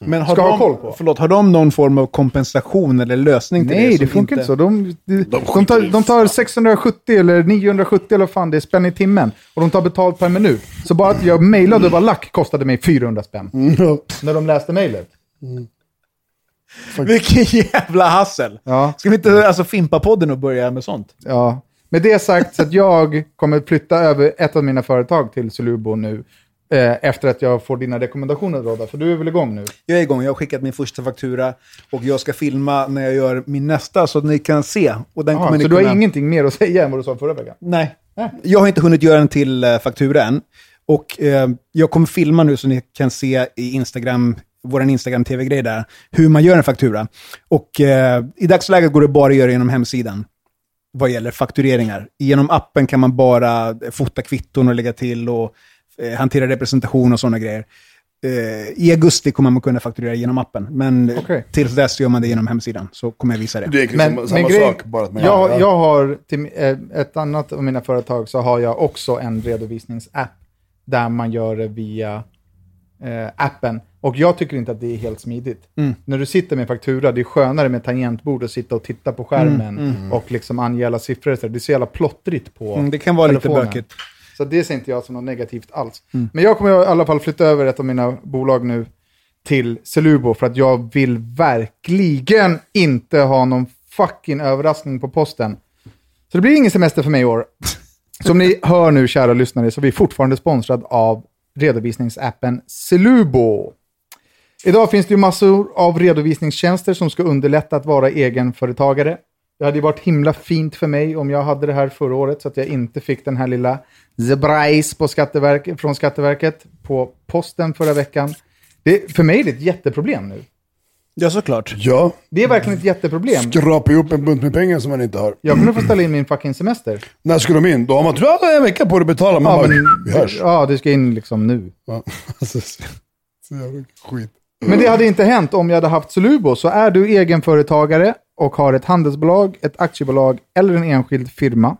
Men har Ska de, ha koll på. Förlåt, har de någon form av kompensation eller lösning till det? Nej, det funkar inte så. De, de, de, tar, de tar 670 eller 970 eller vad fan det är spänn i timmen. Och de tar betalt per minut. Så bara att jag mejlade och var lack kostade mig 400 spänn. Ja. När de läste mejlet. Vilken jävla hassel! Ja, Ska vi inte alltså, fimpa podden och börja med sånt? ja. Med det sagt så att jag kommer flytta över ett av mina företag till Solubo nu. Eh, efter att jag får dina rekommendationer Rodda, för du är väl igång nu? Jag är igång, jag har skickat min första faktura och jag ska filma när jag gör min nästa så att ni kan se. Och den Aha, så du kunna... har ingenting mer att säga än vad du sa förra veckan? Nej. Jag har inte hunnit göra en till eh, faktura än. Och eh, jag kommer filma nu så ni kan se i Instagram, vår Instagram-tv-grej där, hur man gör en faktura. Och eh, i dagsläget går det bara att göra genom hemsidan vad gäller faktureringar. Genom appen kan man bara fota kvitton och lägga till och eh, hantera representation och sådana grejer. Eh, I augusti kommer man kunna fakturera genom appen, men Okej. tills dess gör man det genom hemsidan. Så kommer jag visa det. Det är egentligen Men, samma, men grej, sak, bara att man jag, gör- jag har, till eh, ett annat av mina företag så har jag också en redovisningsapp där man gör det via eh, appen. Och jag tycker inte att det är helt smidigt. Mm. När du sitter med faktura, det är skönare med tangentbord och sitta och titta på skärmen Mm, och liksom ange alla siffror. så. Det är så jävla plottrigt på Mm, det kan vara lite telefonen. bökigt. Så det ser inte jag som något negativt alls. Mm. Men jag kommer i alla fall flytta över ett av mina bolag nu till Celubo för att jag vill verkligen inte ha någon fucking överraskning på posten. Så det blir ingen semester för mig i år. Som ni hör nu, kära lyssnare, så är vi fortfarande sponsrad av redovisningsappen Celubo. Idag finns det ju massor av redovisningstjänster som ska underlätta att vara egenföretagare. Det hade ju varit himla fint för mig om jag hade det här förra året så att jag inte fick den här lilla zebrajs på Skatteverk, från Skatteverket på posten förra veckan. Det, för mig är det ett jätteproblem nu. Ja, såklart. Ja, Det är verkligen ett jätteproblem. skrapa ihop en bunt med pengar som man inte har. Jag kommer få ställa in min fucking semester. När ska de in? Då har man tror jag en vecka på dig att betala. Man Ja, bara, men, vi hörs. ja, det ska in liksom nu. Ja. Alltså, så så jävla skit. Men det hade inte hänt om jag hade haft Solubo. Så är du egenföretagare och har ett handelsbolag, ett aktiebolag eller en enskild firma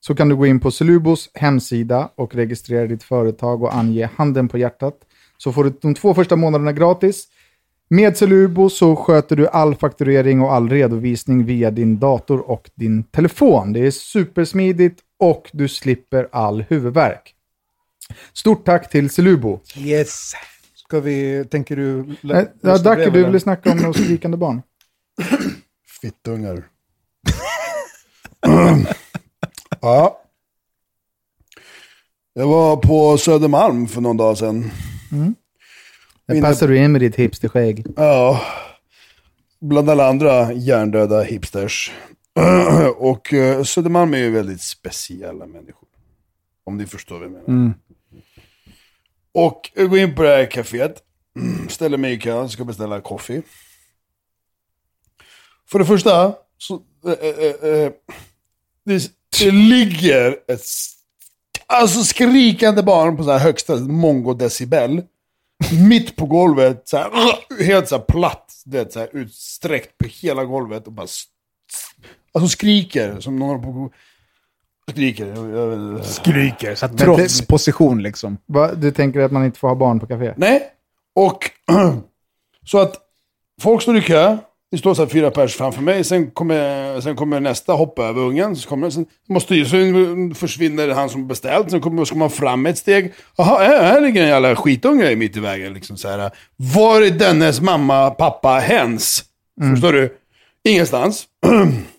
så kan du gå in på Solubos hemsida och registrera ditt företag och ange handen på hjärtat. Så får du de två första månaderna gratis. Med Solubo så sköter du all fakturering och all redovisning via din dator och din telefon. Det är supersmidigt och du slipper all huvudvärk. Stort tack till Solubo. Yes. Ska vi, tänker du... Ja, Dacke, du ville snacka om några skrikande barn. Fittungar. ja. Jag var på Södermalm för någon dag sedan. Där passar du in med ditt hipsterskägg. Ja, bland alla andra hjärndöda hipsters. och eh, Södermalm är ju väldigt speciella människor. Om ni förstår vad jag menar. Mm. Och jag går in på det här kaféet, mm, ställer mig i kön, ska beställa kaffe. För det första, så, äh, äh, det, det ligger ett alltså skrikande barn på så här högsta mongodecibel. Mitt på golvet, så här, helt så här platt, det, så här, utsträckt på hela golvet och bara Alltså skriker som någon på Skriker. Skriker. Så trots det- position liksom. Va, du tänker att man inte får ha barn på café? Nej. Och så att folk står i kö. Det står så här fyra pers framför mig. Sen kommer, sen kommer nästa hoppa över ungen. Så kommer, sen måste, sen försvinner han som beställt. Sen kommer, ska man fram ett steg. Jaha, här, här ligger en jävla skitunge mitt i vägen. Liksom så här. Var är dennes mamma, pappa, hens? Förstår du? Ingenstans.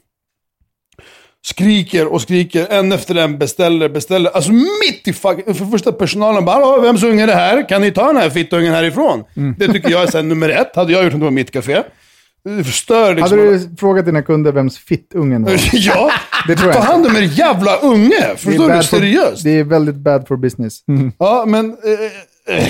skriker och skriker, en efter en beställer, beställer. Alltså mitt i fuck, för första personalen bara, "Hallå, vems unge är det här? Kan ni ta den här fittungen härifrån? Det tycker jag är här, nummer ett. Hade jag gjort om det var mitt café. Det förstör liksom. Hade du frågat dina kunder vems fittungen var? ja, Det tror jag ta hand om er jävla unge. Förstår du? for, Seriöst. det är väldigt bad for business. Ja, men... Eh, eh,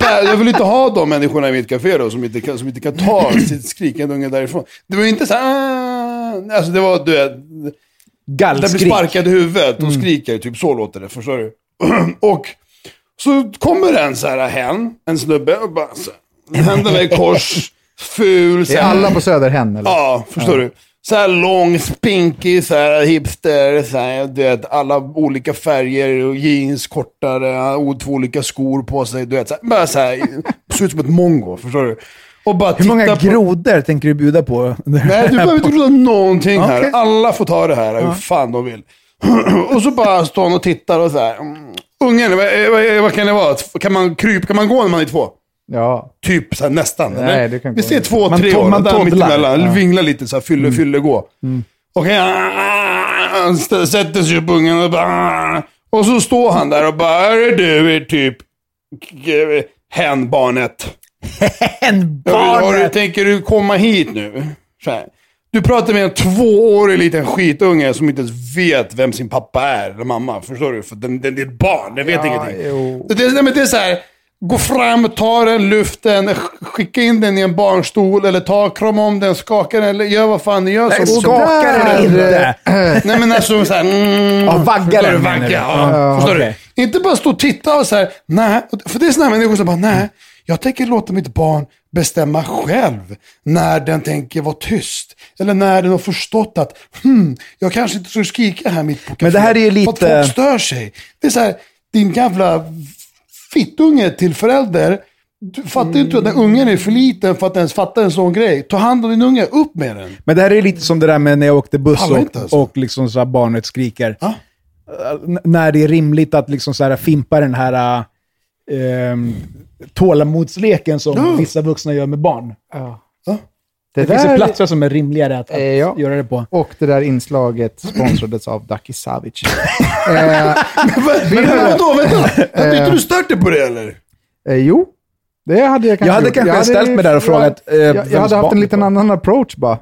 bad- jag vill inte ha de människorna i mitt café då, som inte kan, som inte kan ta sitt skrikande unge därifrån. Det var inte så här... "Ah", Alltså det var, du vet... Den blir Gallskrik. sparkad i huvudet och skriker, typ så låter det, förstår du? och så kommer en så här hen, en snubbe, och bara så händerna i kors, ful, så Är alla på Söder hen eller? Ja, förstår du? Så här lång, spinkig, så här hipster, så här, du vet, alla olika färger, och jeans, kortare, två olika skor på sig, du vet, så här, bara så här, ser ut som ett mongo, förstår du? Och bara Hur många på- grodor tänker du bjuda på? Nej, du behöver inte groda någonting här. Okej. Alla får ta det här hur fan de vill. och så bara står han och tittar och så här. mm, Ungen, vad, vad, vad kan det vara? Kan man krypa? Kan man gå när man är två? Ja. Typ så här, nästan. Nej, eller? det kan Vi ser två, Man tre år. man där mittemellan. Ja. Vinglar lite så här, fylle, fylle, gå. Okej, han sätter sig på ungen och bara... Och så står han där och bara, är du är typ hen barnet. En Har du, barn! tänker du komma hit nu? Så här. Du pratar med en tvåårig liten skitunge som inte ens vet vem sin pappa är, eller mamma. Förstår du? För den, den, det är ett barn, den vet Ja, ingenting. jo. Det, det, men det är så här, gå fram, ta den, lyft den, sk- skicka in den i en barnstol, eller ta, krama om den, skaka den, eller gör vad fan ni gör. Nej, skaka den inte! Nej men alltså så här, mm, Ja, vagga den, du? Vagga, du? ja. Ja, förstår okej. du? Inte bara stå och titta och så här, nej. För det är sådana människor som bara, nej. Jag tänker låta mitt barn bestämma själv när den tänker vara tyst. Eller när den har förstått att, hmm, jag kanske inte ska skrika här mitt på Men det här är ju För att lite- folk stör sig. Det är så här, din jävla fittunge till förälder. Du fattar ju inte att den ungen är för liten för att ens fatta en sån grej. Ta hand om din unge, upp med den. Men det här är lite som det där med när jag åkte buss och, alltså. och liksom så barnet skriker. N- När det är rimligt att liksom så här fimpa den här uh, tålamodsleken som Ja. vissa vuxna gör med barn. Ja. Ja. Det, finns ju platser som är rimligare att, att Eh, ja. göra det på. Och det där inslaget sponsrades av Ducky Savage. eh, Men vadå, vänta. Hade inte du stört dig på det eller? eh, jo, det hade jag kanske Jag hade gjort. kanske ställt mig där och frågat, eh, Jag, jag, jag hade haft en det liten annan approach bara.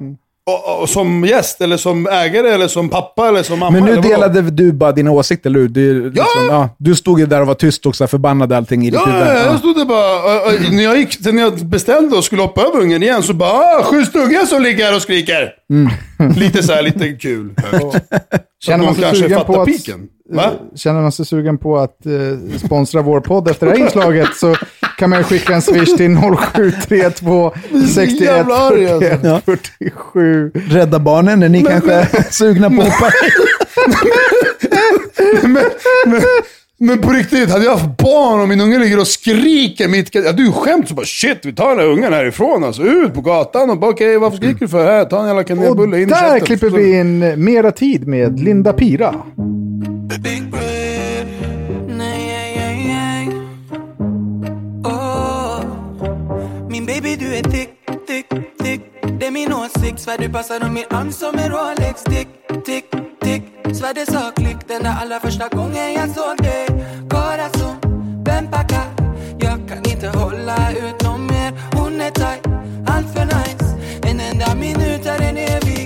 Och, och som gäst, eller som ägare, eller som pappa, eller som mamma? Men nu vadå? delade du bara dina åsikter, eller hur? Du, liksom, ja, du stod ju där och var tyst och så förbannade allting i ditt Ja, huvud. ja, jag stod där bara, och, och, när, jag gick, sen när jag beställde och skulle hoppa över ungen igen så bara, ah, schysst unge som ligger här och skriker. Lite så här, lite kul. Högt. Så Känner man sig kanske sugen på fattar att- piken. Va? Känner man sig sugen på att eh, sponsra vår podd efter det här inslaget så kan man ju skicka en swish till 0732 61 jävla arg, alltså. 41 47. Rädda barnen, är ni kanske sugna på att hoppa men, men, men på riktigt, hade jag haft barn och min unge ligger och skriker mitt Jag hade ju skämt så bara shit, vi tar den här ungen härifrån alltså. Ut på gatan och bara okej, varför skriker du för? Här, ta en jävla Och kanelbulle in i där käften. klipper vi in eh, mera tid med Linda Pira. Big bread. Nej, nej, nej. Oh. Min baby du är tick, tick, tick. Det är min åsikt Svär, du passar om min arm som en Rolex. Tick, tick, tick. Svär, det sa klick den där allra första gången jag såg dig Corazon, ven packar? Jag kan inte hålla ut någon mer Hon är tight, allt för nice En enda minut är en evighet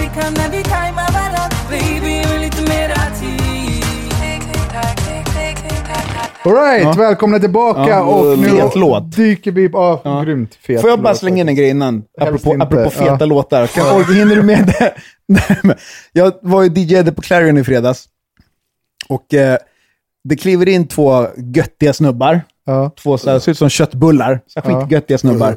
vi kan när vi tajmar varann Baby, ge lite mera tid Alright, Ja. välkomna tillbaka Ja, och nu fet låt. dyker vi... Ja, Ja. grymt fet Får jag bara slänga in en grej innan? Apropå, apropå feta Ja. låtar. Kan, och, hinner du med det? Jag var ju DJade på Clarion i fredags. Och eh, det kliver in två göttiga snubbar. Ja. Två så här, ser ut som köttbullar. Så Ja. skitgöttiga snubbar.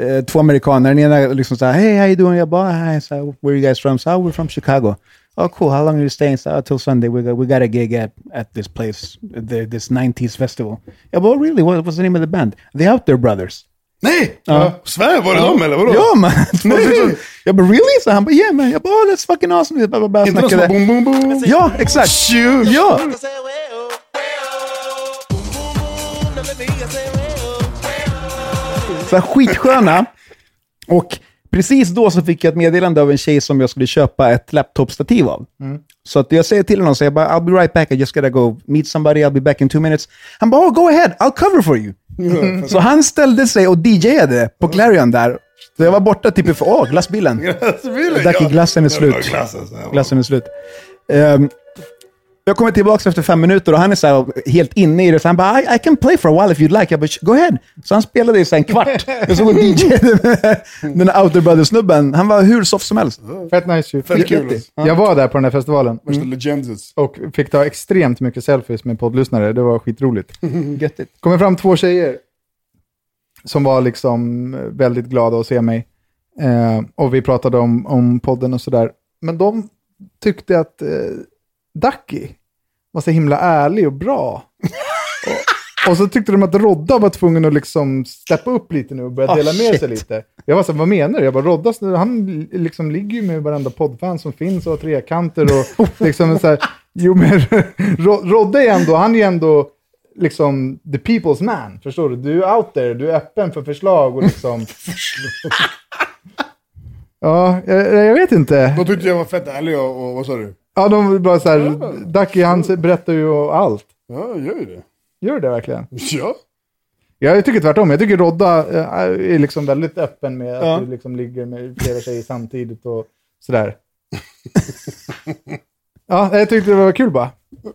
Eh, två amerikaner. Den ena liksom så här, hey how you doing? Jag bara, hi. Här, where are you guys from? So, oh, we're from Chicago. Oh cool, how long are you staying? So, oh, till Sunday. We got, we got a gig at, at this place, the, this 90s festival. Jag bara, really? What, what's the name of the band? The Out There Brothers. Nej! Ja. Svär, var det dem eller vadå? Ja man! Nej. jag bara really? Så han bara yeah man. Jag bara oh, that's fucking awesome. Jag bara, bara Inte de som bara boom, boom, boom. Ja, exakt. Shoot. Ja! Så här, skitsköna. Och precis då så fick jag ett meddelande av en tjej som jag skulle köpa ett laptopstativ av. Så att jag säger till honom, så jag bara, I'll be right back, I just gotta go meet somebody, I'll be back in two minutes. Han bara, oh, go ahead, I'll cover for you. Så han ställde sig och DJade på Clarion där. Så jag var borta typ för, åh, glassbilen. Glassbilen, Dacky, ja. glassen är slut. Glassen. Glassen är slut. Ehm, jag kommer tillbaka efter fem minuter och han är så här helt inne i det. Så han bara, I, I can play for a while if you'd like. Jag bara, go ahead. Så han spelade i en kvart. Jag såg en DJ med den här Outer Brothers-snubben. Han var hur soft som helst. Fett nice ju. Fett kul. Jag var där på den här festivalen legendes. och fick ta extremt mycket selfies med poddlyssnare. Det var skitroligt. Göttigt. kommer fram två tjejer som var liksom väldigt glada att se mig. Eh, och vi pratade om, om podden och sådär. Men de tyckte att eh, Ducky var så himla ärlig och bra. och, och så tyckte de att Rodda var tvungen att liksom steppa upp lite nu och börja Ah, dela med shit. sig lite. Jag var så vad menar du? Jag bara, Rodda, han liksom ligger ju med varenda poddfan som finns och har trekanter och liksom så här, jo men Ro- Rodda är ändå, han är ju ändå liksom the people's man, förstår du? Du är out there, du är öppen för förslag och liksom... ja, jag, jag vet inte. De tyckte jag var fett ärlig och, och vad sa du? Ja, de var bara så här, Ducky han berättar ju allt. Ja, gör ju det. Gör det verkligen? Ja. Ja, jag tycker tvärtom. Jag tycker Rodda eh, är liksom väldigt öppen med Ja. att du liksom ligger med flera tjejer samtidigt och sådär. ja, jag tyckte det var kul bara.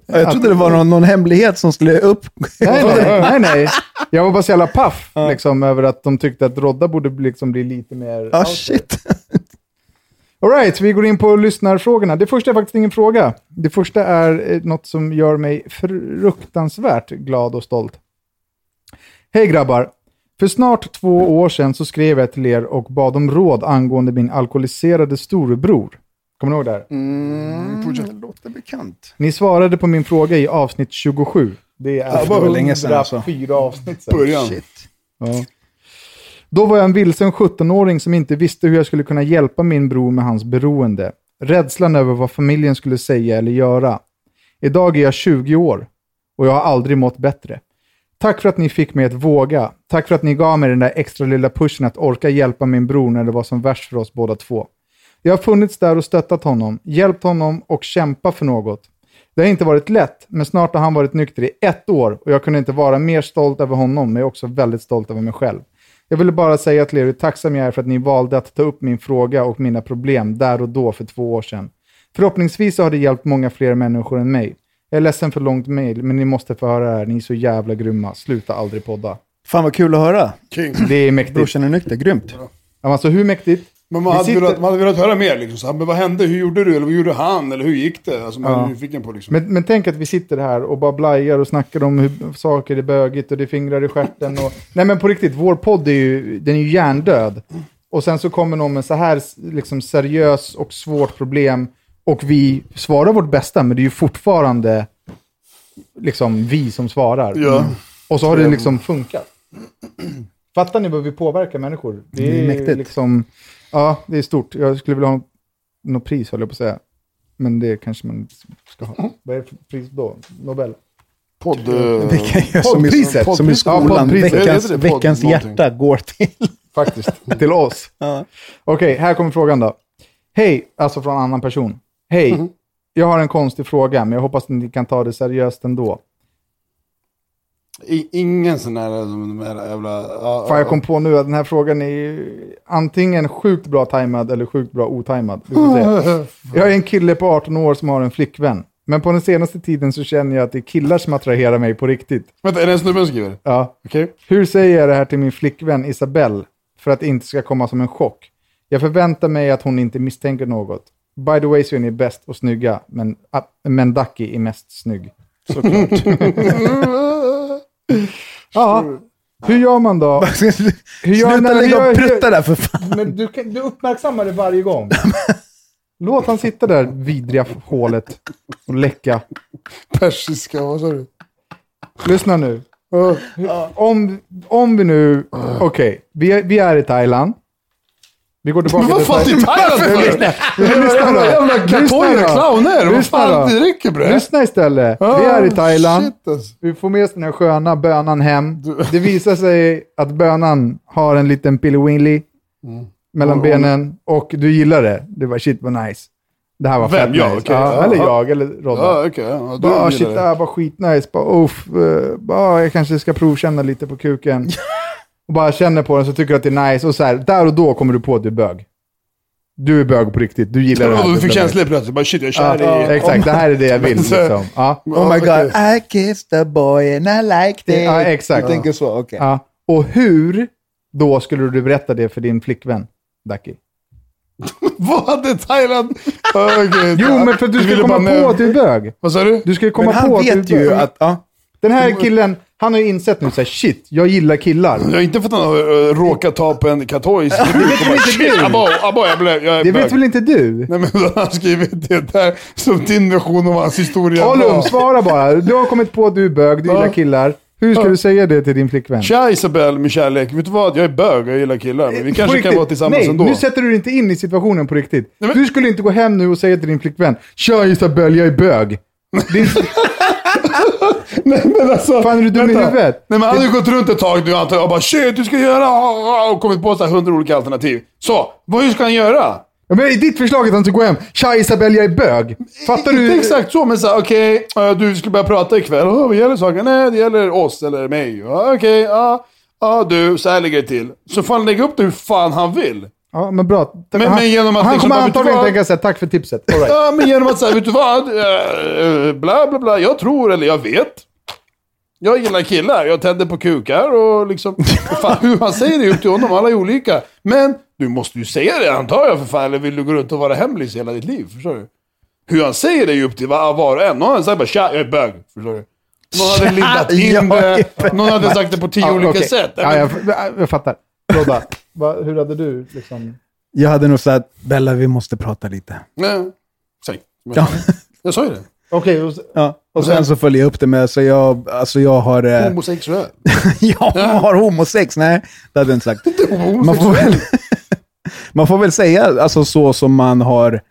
Jag trodde det var någon, någon hemlighet som skulle upp. Nej, nej, nej, nej. Jag var bara så jävla paff liksom, över att de tyckte att Rodda borde liksom bli lite mer... Ah shit. Alright, vi går in på lyssnarfrågorna. Det första är faktiskt ingen fråga. Det första är eh, något som gör mig fruktansvärt glad och stolt. Hej grabbar! För snart två år sedan så skrev jag till er och bad om råd angående min alkoholiserade storebror. Kommer ni ihåg det här? Mm, låter bekant. Ni svarade på min fråga i avsnitt 27. Det är det var länge sedan alltså. fyra avsnitt sedan. Början. Shit. Ja. Då var jag en vilsen 17-åring som inte visste hur jag skulle kunna hjälpa min bror med hans beroende. Rädslan över vad familjen skulle säga eller göra. Idag är jag 20 år och jag har aldrig mått bättre. Tack för att ni fick mig att våga. Tack för att ni gav mig den där extra lilla pushen att orka hjälpa min bror när det var som värst för oss båda två. Jag har funnits där och stöttat honom, hjälpt honom och kämpat för något. Det har inte varit lätt, men snart har han varit nykter i ett år och jag kunde inte vara mer stolt över honom, men jag är också väldigt stolt över mig själv. Jag ville bara säga till er hur tacksam jag är för att ni valde att ta upp min fråga och mina problem där och då för två år sedan. Förhoppningsvis så har det hjälpt många fler människor än mig. Jag är ledsen för långt mail, men ni måste få höra det här. Ni är så jävla grymma. Sluta aldrig podda. Fan vad kul att höra. King. Det är mäktigt. Brorsan är nykter, grymt. Ja, Alltså hur mäktigt? Men man hade, sitter- velat, man hade velat höra mer liksom. Så, men vad hände? Hur gjorde du? Eller vad gjorde han? Eller hur gick det? Alltså man Ja. är nyfiken på liksom. Men, men tänk att vi sitter här och bara blajar och snackar om hur saker är bögigt och det är fingrar i stjärten. Och... Nej men på riktigt, vår podd är ju, den är ju hjärndöd. Och sen så kommer någon med så här liksom, seriös och svårt problem och vi svarar vårt bästa, men det är ju fortfarande liksom vi som svarar. Ja. Och så har det liksom funkat. Fattar ni vad vi påverkar människor? Det Det är är, mäktigt. liksom, ja, det är stort. Jag skulle vilja ha något pris, höll jag på att säga. Men det kanske man ska ha. Vad är det för pris då? Nobel? Podd... eh, Vilka gör som i, Poddpriset. som i skolan. Ja, poddpriset. veckans Heter det podd veckans någonting? hjärta går till... Faktiskt. Till oss. Okej, här kommer frågan då. Hej, alltså från en annan person. Hej, jag har en konstig fråga, men jag hoppas att ni kan ta det seriöst ändå. Ingen sån här, de här jävla... Ja, Fan, jag kom på nu att den här frågan är antingen sjukt bra tajmad eller sjukt bra otajmad. Jag är en kille på 18 år som har en flickvän. Men på den senaste tiden så känner jag att det är killar som attraherar mig på riktigt. Vänta, är det en snubbe som skriver? Ja. Okej. Hur säger jag det här till min flickvän Isabelle för att det inte ska komma som en chock? Jag förväntar mig att hon inte misstänker något. By the way så är ni bäst och snygga, men, ah, men Ducky är mest snygg. Såklart. ja, hur gör man då? Hur gör Sluta lägga och prutta där för fan. Men du, kan- du uppmärksammar det varje gång. Låt han sitta där vidriga hålet och läcka. Persiska, vad sa du? Lyssna nu. Om, om vi nu... Okej, vi, är- vi är i Thailand. Vi går tillbaka Men vad fan till Thailand för? Lyssna då. Jävla och clowner. Vad fan, det räcker bre. Lyssna istället. Vi Ah, är i Thailand. Shit, alltså. Vi får med oss den här sköna bönan hem. Det visar sig att bönan har en liten pillewinly mellan benen och du gillar det. Det var shit vad nice. Det här var Vem? fett Jag? nice. Okej. Ja, Ja. eller jag, eller Rodda. Ja, okej. Ja, du Bara, shit, det. det här var skitnice. Bara, uff, eh, bara, jag kanske ska provkänna lite på kuken. och bara känner på den så tycker du att det är nice. Och så här, där och då kommer du på att du är bög. Du är bög på riktigt. Du gillar det här. Ja, Du fick känsla plötsligt. Bara shit, jag är Ja, kär i... exakt, det här är det jag vill. Liksom. Ja. Oh my god, I kissed the boy and I liked it. Ja, exakt. Jag tänker så, okej. Ja. Och hur då skulle du berätta det för din flickvän, Ducky? Vad hade Thailand? Ja, okej. Jo, men för att du ska ville komma på att du är bög. Vad sa du? Du ska ju komma Men han på att vet du är ju bög. att... Ja. Den här killen, han har ju insett nu såhär, shit, jag gillar killar. Jag har inte för att han har äh, råkat ta på en katoj. Det vet väl inte du? Abo, abo, jag blev... Jag Det vet väl inte du? Nej men då har han skrivit det där som din version av hans historia Håll var. um, svara bara. Du har kommit på att du är bög, du gillar killar. Hur ska du säga det till din flickvän? Tja Isabelle, min kärlek. Vet du vad? Jag är bög, jag gillar killar. Men vi På kanske kan riktigt. vara tillsammans Nej, ändå. nu sätter du dig inte in i situationen på riktigt. Nej, men- Du skulle inte gå hem nu och säga till din flickvän, Tja Isabelle, jag är bög. Är, Nej men alltså. Fan, är du dum i huvudet? Nej men han har ju gått runt ett tag nu antar jag och bara shit, du ska göra och kommit på så hundra olika alternativ. Så, vad hur ska han göra? Ja, men i ditt förslag att han ska gå hem, Tja Isabelle, jag är bög. Fattar Inte du? exakt så, men såhär okej, äh, du ska börja prata ikväll. Oh, vad gäller saken? Nej, det gäller oss eller mig. Ja, Okej, ja. Ja du, så här ligger det till. Så får han lägga upp det hur fan han vill. Ja, men bra. Men- han, men genom att han liksom kommer antagligen tänka sig tack för tipset. All right. Ja, men genom att säga, vet du vad? Eh, bla bla bla, jag tror eller jag vet. Jag gillar killar, jag tänder på kukar och liksom... Fan, hur han säger det upp till honom, alla är olika. Men du måste ju säga det antar jag för fan, eller vill du gå runt och vara hemlis hela ditt liv? Förstår du? Hur han säger det är ju upp till var, och en. Någon hade sagt bara tja, jag är bög. Förstår du? Någon hade lindat in det, någon hade sagt det på tio Ja, olika okej. sätt. Ja, jag, jag fattar. Rodda, va, hur hade du liksom... Jag hade nog sagt, Bella vi måste prata lite. Nej, säg. Ja. Jag sa ju det. Okej, och så- Ja. Och sen så följer jag upp det med, så jag, alltså jag har... Eh, Homosexuell. jag har homosex, nej. Det hade jag inte sagt. Man får väl, man får väl säga alltså, så som man har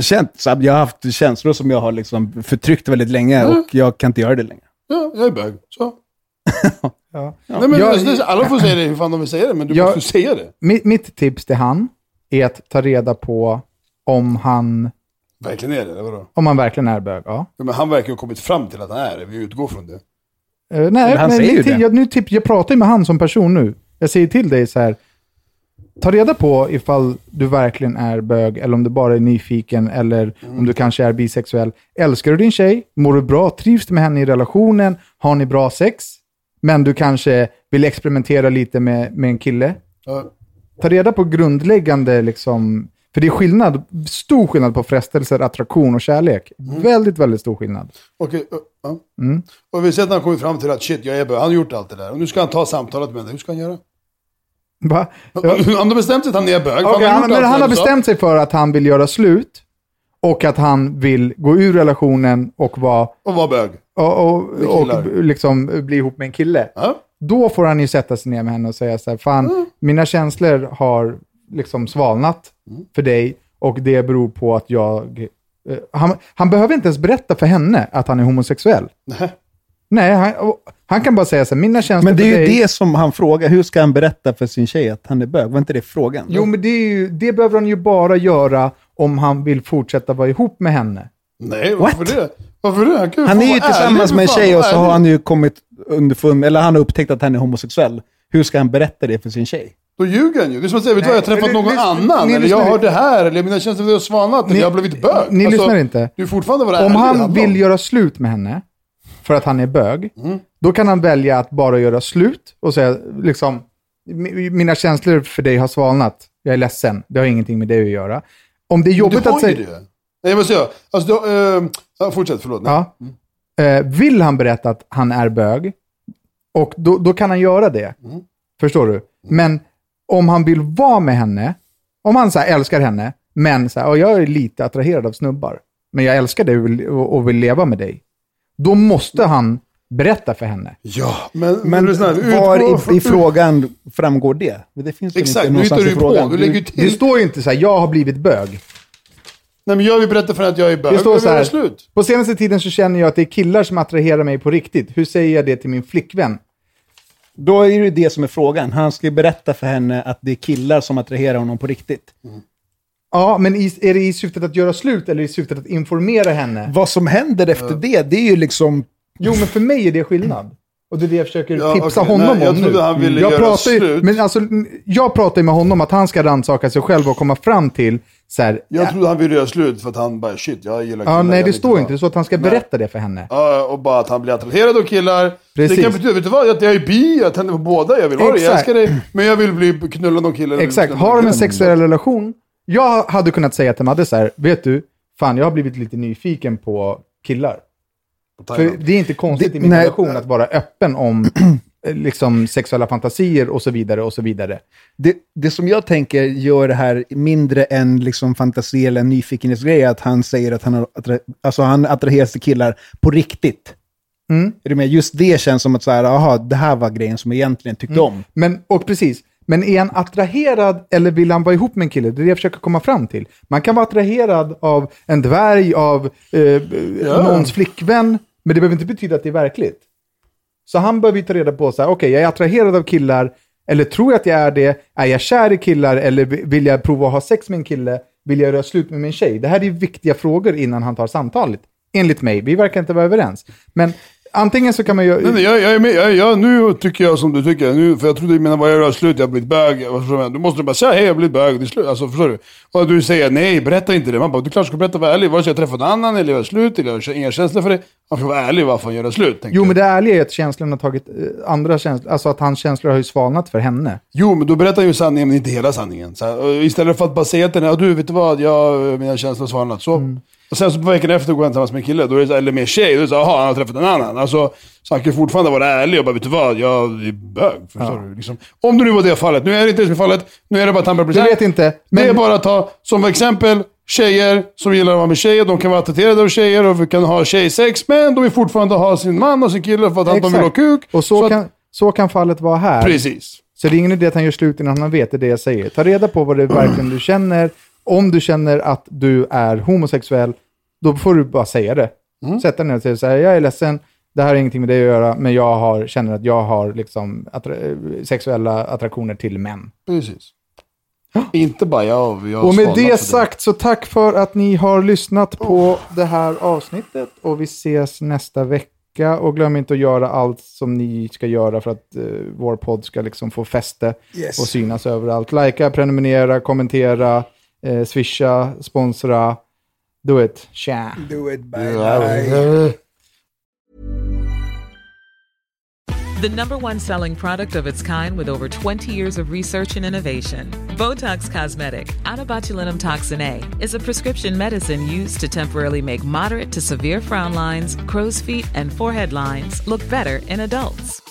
känt. Så jag har haft känslor som jag har liksom förtryckt väldigt länge och jag kan inte göra det längre. Ja, jag är bög. Så. ja. Nej, men Jag- det- alla får säga det hur fan de vill säga det, men du Jag- måste säga det. Mitt, mitt tips till han är att ta reda på om han, Verkligen är det, eller vadå? om han verkligen är bög. Ja. Ja, Men han verkar ha kommit fram till att han är det, vi utgår från det. Eh, nej, Men han säger ju ti- det. Jag, nu tips, jag pratar ju med han som person nu. Jag säger till dig så här. Ta reda på ifall du verkligen är bög eller om du bara är nyfiken eller om du kanske är bisexuell. Älskar du din tjej? Mår du bra? Trivs du med henne i relationen? Har ni bra sex? Men du kanske vill experimentera lite med, med en kille? Ja. Ta reda på grundläggande, liksom, för det är skillnad, stor skillnad på frestelser, attraktion och kärlek. Väldigt, väldigt stor skillnad. Okej, ja, ja. Mm. Och vi ser att han kommit fram till att shit, jag är bög. Han har gjort allt det där. Och nu ska han ta samtalet med henne. Hur ska han göra? Va? Han har bestämt sig att han är bög. har han, men han det har bestämt sig för att han vill göra slut och att han vill gå ur relationen och, vara, Och var bög. Och, och, och liksom bli ihop med en kille. Ja. Då får han ju sätta sig ner med henne och säga så här, fan, mina känslor har liksom svalnat för dig och det beror på att jag... eh, Han, han behöver inte ens berätta för henne att han är homosexuell. Nej. Nej, han, han kan bara säga så här, mina känslor Men det är för ju dig... det som han frågar. Hur ska han berätta för sin tjej att han är bög? Var inte det frågan? Jo, men det, är ju, det behöver han ju bara göra om han vill fortsätta vara ihop med henne. Nej, varför det? Varför det? Han, kan Han är ju tillsammans med en tjej och så har han ju kommit underfund, eller han har upptäckt att han är homosexuell. Hur ska han berätta det för sin tjej? Då ljuger han ju. Det är som att säga, vet du vad, jag har träffat någon annan. Eller jag har det här. Eller mina känslor har svalnat. Eller jag har blivit bög. ni lyssnar inte. Du är fortfarande vara Om han vill göra slut med henne för att han är bög, Mm. då kan han välja att bara göra slut och säga liksom, "Mi- mina känslor för dig har svalnat. Jag är ledsen. Det har ingenting med det att göra. Om det är jobbigt att säga... Nej, vad säger jag? Alltså, då, eh, fortsätt, förlåt. Nej. Ja. Eh, vill han berätta att han är bög, och då, då kan han göra det. Mm. Förstår du? Men om han vill vara med henne, om han så här, älskar henne, men så här, "Ja, jag är lite attraherad av snubbar, men jag älskar dig och vill, och, och vill leva med dig. Då måste han berätta för henne. Ja, men, men, Men var i, i frågan framgår det? Det finns Exakt, inte nu hittar i du på. frågan. Du lägger till. Det står ju inte så här, jag har blivit bög. Nej, men jag vill berätta för henne att jag är bög. Det står så här, slut. på senaste tiden så känner jag att det är killar som attraherar mig på riktigt. Hur säger jag det till min flickvän? Då är det det som är frågan. Han ska ju berätta för henne att det är killar som attraherar honom på riktigt. Ja, men i, är det i syftet att göra slut eller i syftet att informera henne? Vad som händer efter det, det är ju liksom... Jo, men för mig är det skillnad. Och det är det jag försöker Ja, tipsa okej. honom Nej, jag om nu. han ville jag göra pratar ju, slut. Men alltså, jag pratar ju med honom att han ska rannsaka sig själv och komma fram till här, Jag ja, trodde han ville göra slut för att han bara, shit, jag gillar killar. ja, nej det står inte. Det står att han ska Nej. berätta det för henne. Ja, och bara att han blir attraherad av killar. Precis. Det kan betyda, vet du vad? Jag är bi, jag tänder på båda, jag vill ha det, jag älskar dig. Men jag vill bli knullad av killar. Exakt, har de en sexuell relation. Jag hade kunnat säga till Madde så här, vet du, fan jag har blivit lite nyfiken på killar. För det är inte konstigt Det- i min nej. relation att vara öppen om liksom, sexuella fantasier och så vidare och så vidare. Det, det som jag tänker gör det här mindre än liksom fantasi eller en nyfikenhetsgrej, är att han säger att han, har attra- alltså han attraheras till killar på riktigt. Mm. Är du med? Just det känns som att så här, aha, det här var grejen som jag egentligen tyckte om. Men, och precis, men är han attraherad eller vill han vara ihop med en kille? Det är det jag försöker komma fram till. Man kan vara attraherad av en dvärg, av eh, någons flickvän, men det behöver inte betyda att det är verkligt. Så han behöver ju ta reda på så här, okej, jag är attraherad av killar, eller tror jag att jag är det? Är jag kär i killar, eller vill jag prova att ha sex med en kille? Vill jag göra slut med min tjej? Det här är ju viktiga frågor innan han tar samtalet. Enligt mig. Vi verkar inte vara överens. Men antingen så kan man ju... Nej, nej, jag, jag är med. Jag, jag, nu tycker jag som du tycker. Nu, för jag trodde du menade vad jag gör slut, jag har blivit bög. Du måste bara säga hej, jag har blivit bög. Det är slut. Alltså, förstår du? Och du säger nej, berätta inte det. Man bara, du klart ska berätta, vara ärlig. Vare sig jag träffat någon annan, eller jag har slut, eller jag har inga känslor för det. Man får vara ärlig varför gör slut. tänker Jo, jag. men det ärliga är att känslorna har tagit eh, andra känslor, alltså att hans känslor har ju svalnat för henne. Jo, men då berättar ju sanningen, men inte hela sanningen. Så här, istället för att bara säga till henne, "Ja, du vet du vad, jag, mina känslor har svalnat. Så. Mm. Och sen så på veckan efter går han tillsammans med en kille, då är det så, eller med en tjej, då är det så här, jaha, han har träffat en annan. Alltså, så han kan fortfarande vara ärlig och bara, vet du vad, jag är bög. Förstår du? Liksom. Om det nu var det fallet. Nu är det inte det som är fallet. Nu är det bara att han börjar bli så här. vet inte, Det är men- bara att ta, som exempel, tjejer som gillar att vara med tjejer, de kan vara attraherade av tjejer och vi kan ha tjejsex, men de vill fortfarande ha sin man och sin kille för att de vill ha Exakt. kuk. Och så, att- kan, så kan fallet vara här. Precis. Så det är ingen idé att han gör slut innan han vet det, är det jag säger. Ta reda på vad det verkligen du känner. Om du känner att du är homosexuell, då får du bara säga det. Mm. Sätta ner och säga så här, jag är ledsen, det här har ingenting med det att göra, men jag har, känner att jag har liksom attra- sexuella attraktioner till män. Precis. Inte bara jag. jag Och med det sagt så tack för att ni har lyssnat på det här avsnittet och vi ses nästa vecka. Och glöm inte att göra allt som ni ska göra för att eh, vår podd ska liksom få fäste Yes. och synas överallt. Likea, prenumerera, kommentera, eh, swisha, sponsra. Do it. Tja! Do it, bye, det. The number one selling product of its kind with over 20 years of research and innovation. Botox Cosmetic, out of botulinum toxin A, is a prescription medicine used to temporarily make moderate to severe frown lines, crow's feet, and forehead lines look better in adults.